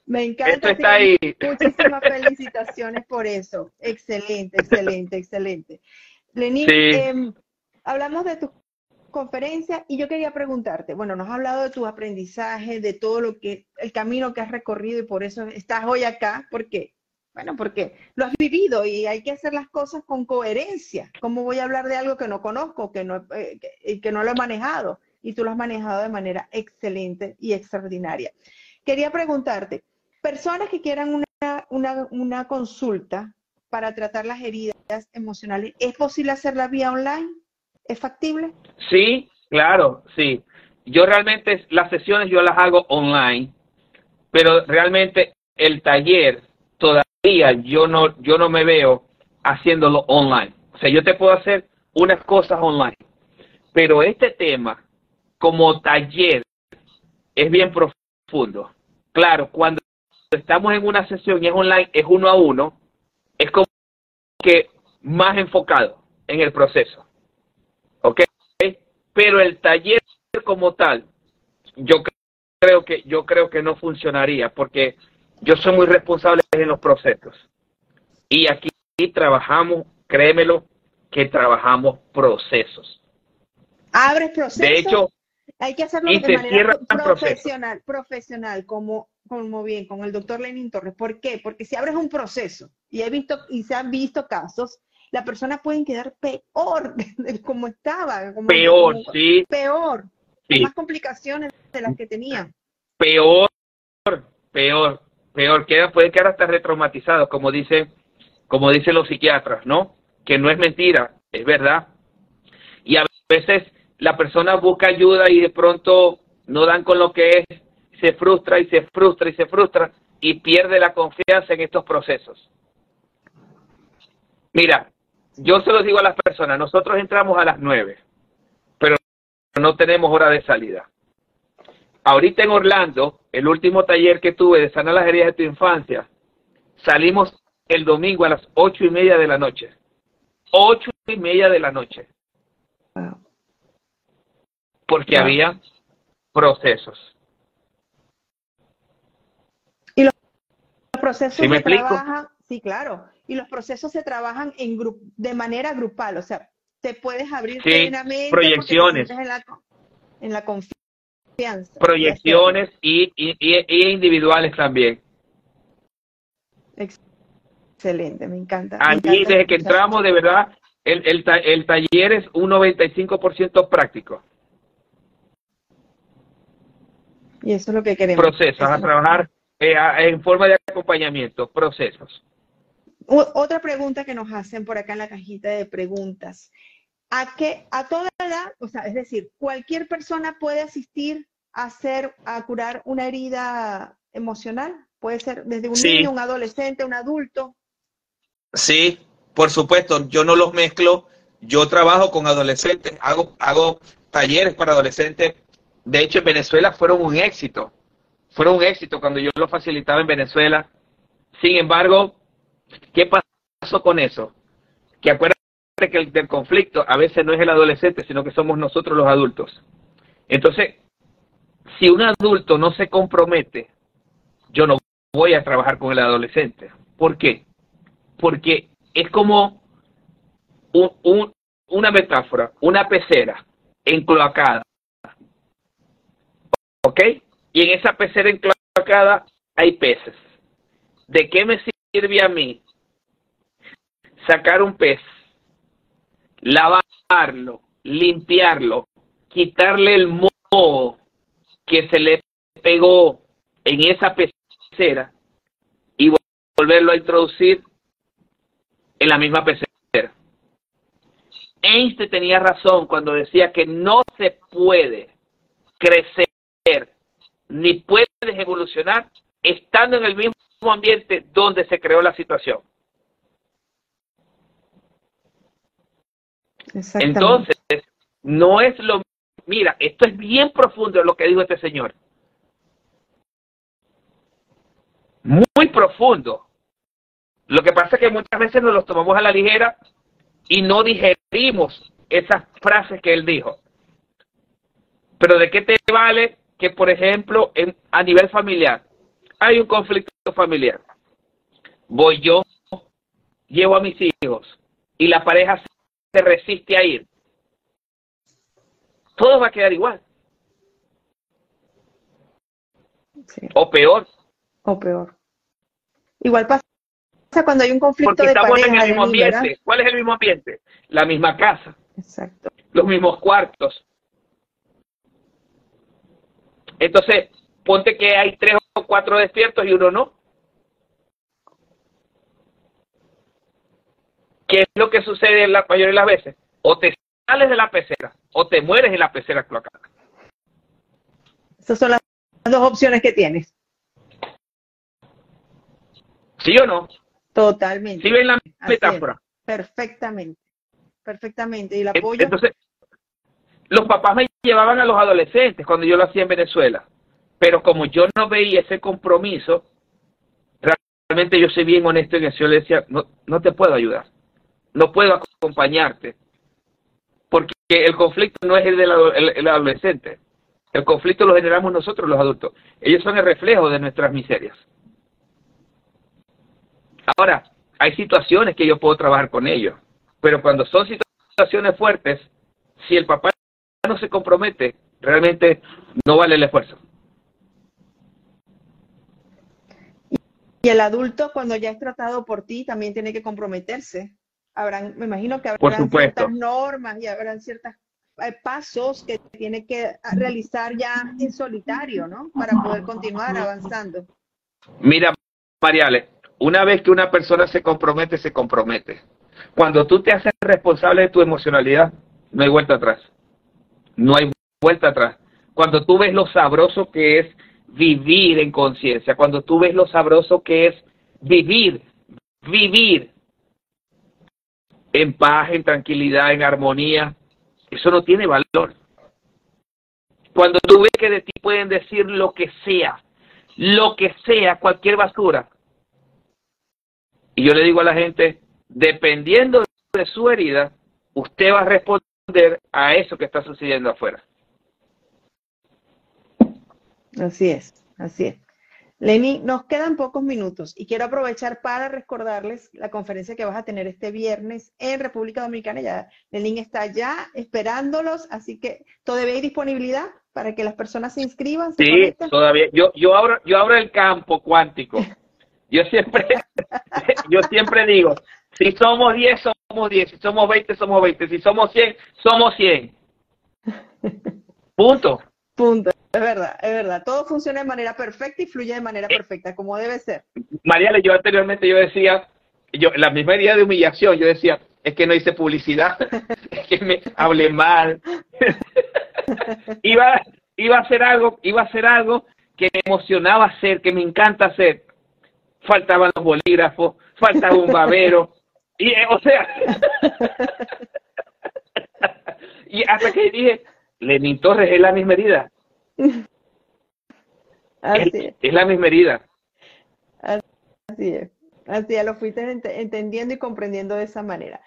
Me encanta. Esto está ahí. Muchísimas felicitaciones por eso. Excelente, excelente, excelente. Lenín, em, hablamos de tu conferencia y yo quería preguntarte, bueno, nos has hablado de tu aprendizaje, de todo lo que, el camino que has recorrido y por eso estás hoy acá, porque bueno, porque lo has vivido y hay que hacer las cosas con coherencia. ¿Cómo voy a hablar de algo que no conozco, que no, eh, que, no lo he manejado? Y tú lo has manejado de manera excelente y extraordinaria. Quería preguntarte, personas que quieran una, una, una consulta para tratar las heridas emocionales, ¿es posible hacerla vía online? ¿Es factible? Sí, claro, sí. Yo realmente las sesiones yo las hago online, pero realmente el taller todavía yo no, yo no me veo haciéndolo online. O sea, yo te puedo hacer unas cosas online, pero este tema como taller es bien profundo. Claro, cuando estamos en una sesión y es online, es uno a uno, es como que más enfocado en el proceso. ¿Ok? Pero el taller como tal, yo creo que yo creo que no funcionaría porque yo soy muy responsable en los procesos. Y aquí trabajamos, créemelo, que trabajamos procesos. Abres procesos. De hecho, hay que hacerlo de manera profesional, profesional, como, como bien, con el doctor Lenin Torres. ¿Por qué? Porque si abres un proceso y he visto y se han visto casos, la persona puede quedar peor [LAUGHS] de como estaba. peor, sí. Peor. Más complicaciones de las que tenía. Peor, peor, peor. Queda, puede quedar hasta retraumatizado, como dice, como dicen los psiquiatras, ¿no? Que no es mentira, es verdad. Y a veces la persona busca ayuda y de pronto no dan con lo que es, se frustra y se frustra y se frustra y pierde la confianza en estos procesos. Mira, yo se lo digo a las personas, nosotros entramos a las nueve, pero no tenemos hora de salida. Ahorita en Orlando, el último taller que tuve de sanar las heridas de tu infancia, salimos el domingo a las ocho y media de la noche. Ocho y media de la noche porque había procesos. Y los procesos se trabajan, sí, claro, y los procesos se trabajan en de manera grupal, o sea, te puedes abrir plenamente proyecciones en la, en la confianza. Proyecciones y, y, individuales también. Excelente, me encanta. Allí, desde que entramos, de verdad, el, el, el taller es un 95% práctico. Y eso es lo que queremos. Procesos, a trabajar eh, en forma de acompañamiento, procesos. Otra pregunta que nos hacen por acá en la cajita de preguntas. ¿A qué, a toda edad, o sea, es decir, cualquier persona puede asistir a hacer, a curar una herida emocional? Puede ser desde un niño, un adolescente, un adulto. Sí, por supuesto, yo no los mezclo. Yo trabajo con adolescentes, hago, hago talleres para adolescentes de hecho, en Venezuela fueron un éxito. Fueron un éxito cuando yo lo facilitaba en Venezuela. Sin embargo, ¿qué pasó con eso? Que acuérdate que el del conflicto a veces no es el adolescente, sino que somos nosotros los adultos. Entonces, si un adulto no se compromete, yo no voy a trabajar con el adolescente. ¿Por qué? Porque es como una metáfora, una pecera encloacada. ¿Ok? Y en esa pecera enclavada hay peces. ¿De qué me sirve a mí sacar un pez, lavarlo, limpiarlo, quitarle el moho que se le pegó en esa pecera y volverlo a introducir en la misma pecera? Einstein tenía razón cuando decía que no se puede crecer ni puedes evolucionar estando en el mismo ambiente donde se creó la situación. Entonces, no es lo... Mira, esto es bien profundo lo que dijo este señor. Muy profundo. Lo que pasa es que muchas veces nos los tomamos a la ligera y no digerimos esas frases que él dijo. Pero ¿de qué te vale que, por ejemplo, en, a nivel familiar, hay un conflicto familiar. Voy yo, llevo a mis hijos y la pareja se resiste a ir. Todo va a quedar igual. O peor. O peor. Igual pasa cuando hay un conflicto Porque estamos en el mismo ambiente. ¿Cuál es el mismo ambiente? La misma casa. Exacto. Los mismos cuartos, entonces, ponte que hay tres o cuatro despiertos y uno no. ¿Qué es lo que sucede la mayoría de las veces? O te sales de la pecera o te mueres en la pecera cloacal. Esas son las dos opciones que tienes. ¿Sí o no? Totalmente. ¿Sí ven la metáfora? Perfectamente. Perfectamente. Y el apoyo. Entonces, los papás me llevaban a los adolescentes cuando yo lo hacía en Venezuela, pero como yo no veía ese compromiso, realmente yo soy bien honesto en eso, le decía, no, no te puedo ayudar, no puedo acompañarte, porque el conflicto no es el del adolescente, El conflicto lo generamos nosotros los adultos. Ellos son el reflejo de nuestras miserias. Ahora, hay situaciones que yo puedo trabajar con ellos, pero cuando son situaciones fuertes, si el papá no se compromete, realmente no vale el esfuerzo. Y el adulto, cuando ya es tratado por ti, también tiene que comprometerse. Habrán, me imagino que habrán ciertas normas y habrán ciertos eh, pasos que tiene que realizar ya en solitario, ¿no? Para poder continuar avanzando. Mira, Mariale, una vez que una persona se compromete, se compromete. Cuando tú te haces responsable de tu emocionalidad, no hay vuelta atrás. No hay vuelta atrás. Cuando tú ves lo sabroso que es vivir en conciencia, cuando tú ves lo sabroso que es vivir, vivir en paz, en tranquilidad, en armonía, eso no tiene valor. Cuando tú ves que de ti pueden decir lo que sea, lo que sea, cualquier basura. Y yo le digo a la gente, dependiendo de su herida, usted va a responder a eso que está sucediendo afuera. Así es, así es. Lenny, nos quedan pocos minutos y quiero aprovechar para recordarles la conferencia que vas a tener este viernes en República Dominicana. Ya el está ya esperándolos, así que todavía hay disponibilidad para que las personas se inscriban. sí, todavía. Yo, yo abro, yo abro el campo cuántico. Yo siempre, [LAUGHS] yo siempre digo, si somos 10, somos 10, si somos 20, somos 20, si somos 100, somos 100. [LAUGHS] Punto. Punto. Es verdad, es verdad. Todo funciona de manera perfecta y fluye de manera eh, perfecta, como debe ser. María, yo anteriormente yo decía, yo la misma idea de humillación, yo decía, es que no hice publicidad, [LAUGHS] es que me hablé mal. [LAUGHS] iba, iba a hacer algo, iba a hacer algo que me emocionaba hacer, que me encanta hacer. Faltaban los bolígrafos, faltaba un babero. y, eh, o sea, [LAUGHS] y hasta que dije, Lenin Torres es la misma herida [LAUGHS] Así es. la misma herida. Así es. Así es, lo fuiste entendiendo y comprendiendo de esa manera.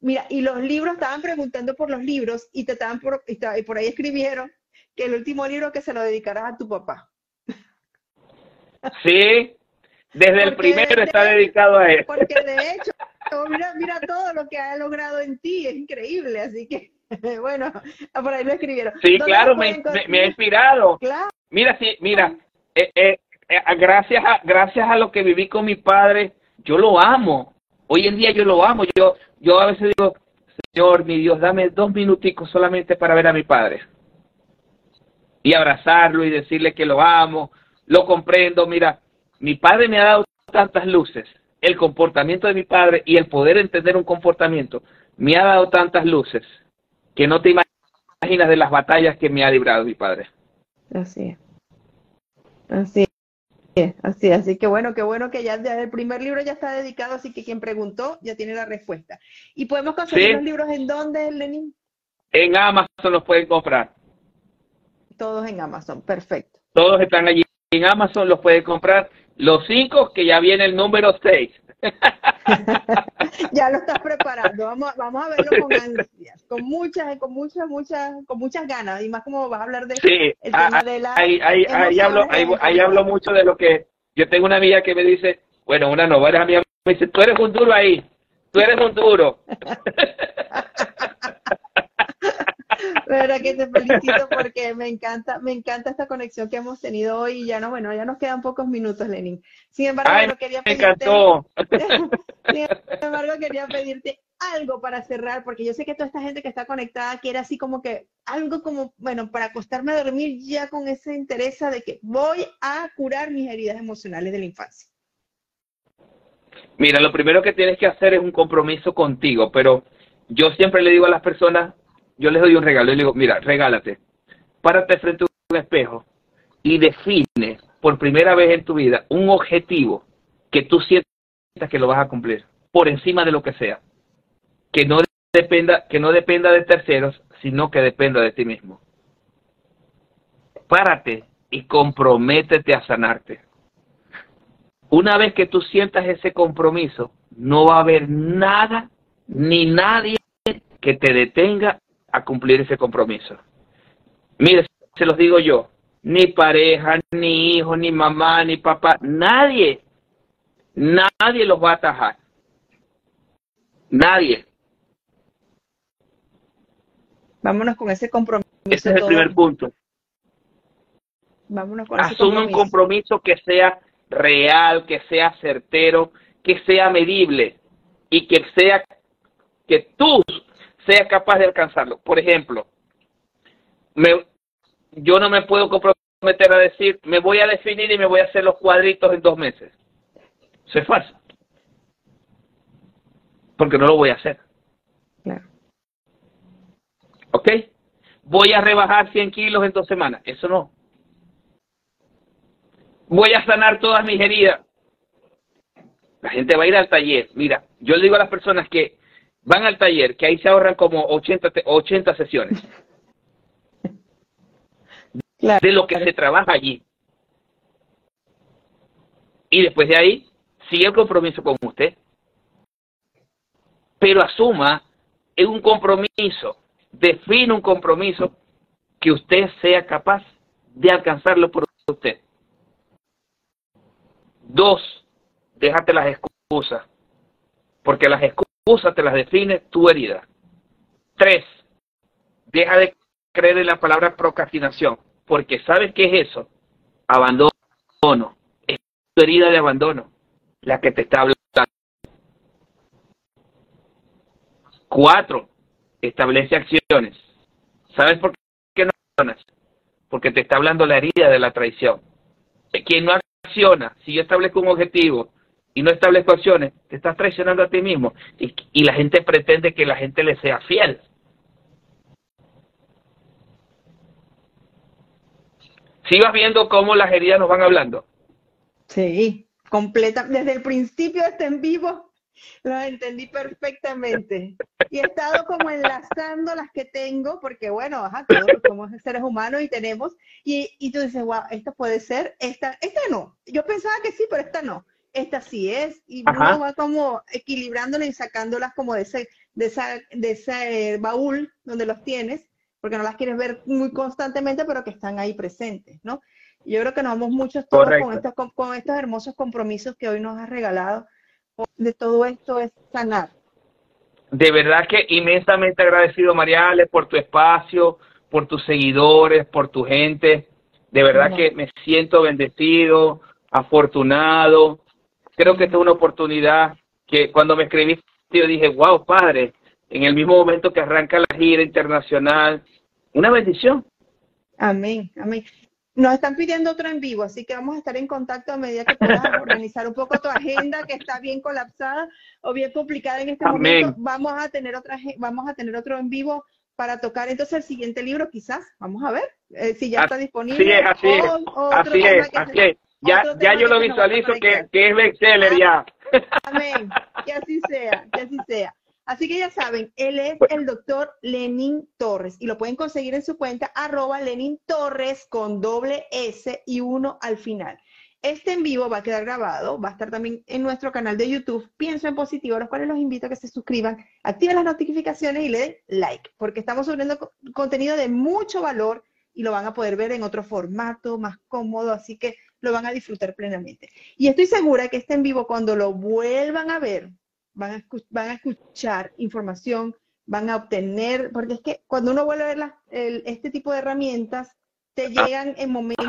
Mira, y los libros, estaban preguntando por los libros y te estaban por, y por ahí escribieron que el último libro que se lo dedicarás a tu papá. Sí, desde el primero está dedicado a él. Porque de hecho, mira, mira todo lo que ha logrado en ti, es increíble, así que [LAUGHS] bueno, por ahí lo escribieron. Sí, claro, me, me, ha inspirado. Mira, sí, mira, eh, eh, eh, gracias, a, gracias a lo que viví con mi padre, yo lo amo. Hoy en día yo lo amo. Yo, yo a veces digo, Señor, mi Dios, dame dos minuticos solamente para ver a mi padre. Y abrazarlo y decirle que lo amo, lo comprendo. Mira, mi padre me ha dado tantas luces. El comportamiento de mi padre y el poder entender un comportamiento me ha dado tantas luces que no te imaginas de las batallas que me ha librado mi padre. Así es. Así es. Así, así que bueno, qué bueno que ya, el primer libro ya está dedicado, así que quien preguntó ya tiene la respuesta. ¿Y podemos conseguir los libros en dónde, Lenin? En Amazon los pueden comprar. Todos en Amazon, perfecto. Todos están allí en Amazon, los pueden comprar. Los cinco, que ya viene el número seis. [LAUGHS] ya lo estás preparando. Vamos, vamos a verlo con ansias, con muchas, con muchas, muchas, con muchas ganas. Y más como vas a hablar de sí, el tema ah, de la ahí, ahí, ahí hablo, ahí, hablo mucho de lo que yo tengo una amiga que me dice, bueno, una no, eres amiga, me dice, tú eres un duro ahí, tú eres un duro. [LAUGHS] verdad que te felicito porque me encanta, me encanta esta conexión que hemos tenido hoy y ya no, bueno, ya nos quedan pocos minutos, Lenin. Sin embargo, quería pedirte, encantó. [LAUGHS] sin embargo, quería pedirte algo para cerrar, porque yo sé que toda esta gente que está conectada quiere así como que algo como, bueno, para acostarme a dormir ya con ese interés de que voy a curar mis heridas emocionales de la infancia. Mira, lo primero que tienes que hacer es un compromiso contigo, pero yo siempre le digo a las personas, yo les doy un regalo y le digo, mira, regálate, párate frente a un espejo y define por primera vez en tu vida un objetivo que tú sientas que lo vas a cumplir, por encima de lo que sea, que no dependa, que no dependa de terceros, sino que dependa de ti mismo. Párate y comprométete a sanarte. Una vez que tú sientas ese compromiso, no va a haber nada ni nadie que te detenga a cumplir ese compromiso. Mire, se los digo yo, ni pareja, ni hijo, ni mamá, ni papá, nadie, nadie los va a atajar. Nadie. Vámonos con ese compromiso. Ese es el primer punto. Vámonos con Asume un compromiso que sea real, que sea certero, que sea medible y que sea que tú seas capaz de alcanzarlo. Por ejemplo, me, yo no me puedo comprometer a decir, me voy a definir y me voy a hacer los cuadritos en dos meses. Eso es falso. Porque no lo voy a hacer. Claro. ¿Ok? Voy a rebajar 100 kilos en dos semanas. Eso no. Voy a sanar todas mis heridas. La gente va a ir al taller. Mira, yo le digo a las personas que van al taller, que ahí se ahorran como 80, 80 sesiones. De lo que se trabaja allí. Y después de ahí, sigue el compromiso con usted. Pero asuma es un compromiso, define un compromiso que usted sea capaz de alcanzarlo por usted. Dos, déjate las excusas, porque las excusas te las define tu herida. Tres, deja de creer en la palabra procrastinación, porque ¿sabes qué es eso? Abandono. Es tu herida de abandono la que te está hablando. Cuatro, establece acciones. ¿Sabes por qué no accionas? Porque te está hablando la herida de la traición. Quien no acciona, si yo establezco un objetivo y no establezco acciones, te estás traicionando a ti mismo. Y, y la gente pretende que la gente le sea fiel. Si vas viendo cómo las heridas nos van hablando. Sí, completa. Desde el principio hasta en vivo lo entendí perfectamente. Y he estado como enlazando las que tengo, porque bueno, ajá, todos somos seres humanos y tenemos, y, y tú dices, wow, esta puede ser, esta, esta no. Yo pensaba que sí, pero esta no. Esta sí es, y uno va como equilibrándolas y sacándolas como de ese, de esa, de ese baúl donde los tienes, porque no las quieres ver muy constantemente, pero que están ahí presentes, ¿no? Yo creo que nos vamos muchos todos con estos, con estos hermosos compromisos que hoy nos has regalado de todo esto es sanar. De verdad que inmensamente agradecido, Mariale, por tu espacio, por tus seguidores, por tu gente. De verdad que me siento bendecido, afortunado. Creo que esta es una oportunidad que cuando me escribiste yo dije, wow, padre, en el mismo momento que arranca la gira internacional, una bendición. Amén, amén. Nos están pidiendo otro en vivo, así que vamos a estar en contacto a medida que puedas [LAUGHS] organizar un poco tu agenda que está bien colapsada o bien complicada en este momento. Vamos a tener otra, vamos a tener otro en vivo para tocar entonces el siguiente libro, quizás. Vamos a ver eh, si ya está disponible. Así es, así es. Así es, Ya, ya yo lo visualizo que, que, es bestseller ya. [LAUGHS] Amén. Que así sea, que así sea. Así que ya saben, él es el doctor Lenin Torres y lo pueden conseguir en su cuenta arroba Lenin Torres con doble S y uno al final. Este en vivo va a quedar grabado, va a estar también en nuestro canal de YouTube, Pienso en Positivo, a los cuales los invito a que se suscriban, activen las notificaciones y le den like, porque estamos subiendo contenido de mucho valor y lo van a poder ver en otro formato, más cómodo, así que lo van a disfrutar plenamente. Y estoy segura que este en vivo, cuando lo vuelvan a ver, van a, van a escuchar información, van a obtener, porque es que cuando uno vuelve a ver este tipo de herramientas, te llegan en momentos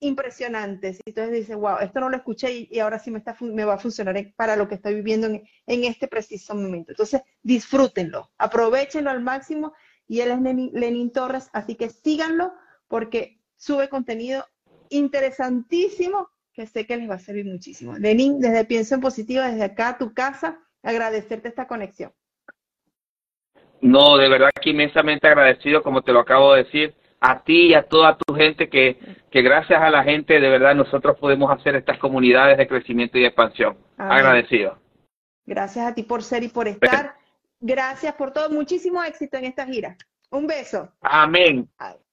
impresionantes. Y entonces dices, wow, esto no lo escuché y, ahora sí me, está, me va a funcionar para lo que estoy viviendo en, en este preciso momento. Entonces, disfrútenlo, aprovechenlo al máximo. Y él es Lenin, Torres, así que síganlo porque sube contenido interesantísimo que sé que les va a servir muchísimo. Lenin, desde Pienso en Positivo, desde acá a tu casa, agradecerte esta conexión. No, de verdad que inmensamente agradecido, como te lo acabo de decir, a ti y a toda tu gente, que, que gracias a la gente, de verdad, nosotros podemos hacer estas comunidades de crecimiento y expansión. Agradecido. Gracias a ti por ser y por estar. [LAUGHS] Gracias por todo. Muchísimo éxito en esta gira. Un beso. Amén.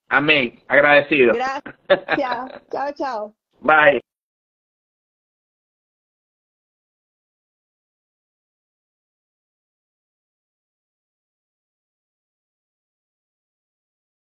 Amén. Agradecido. Gracias. [LAUGHS] chao, chao. Bye.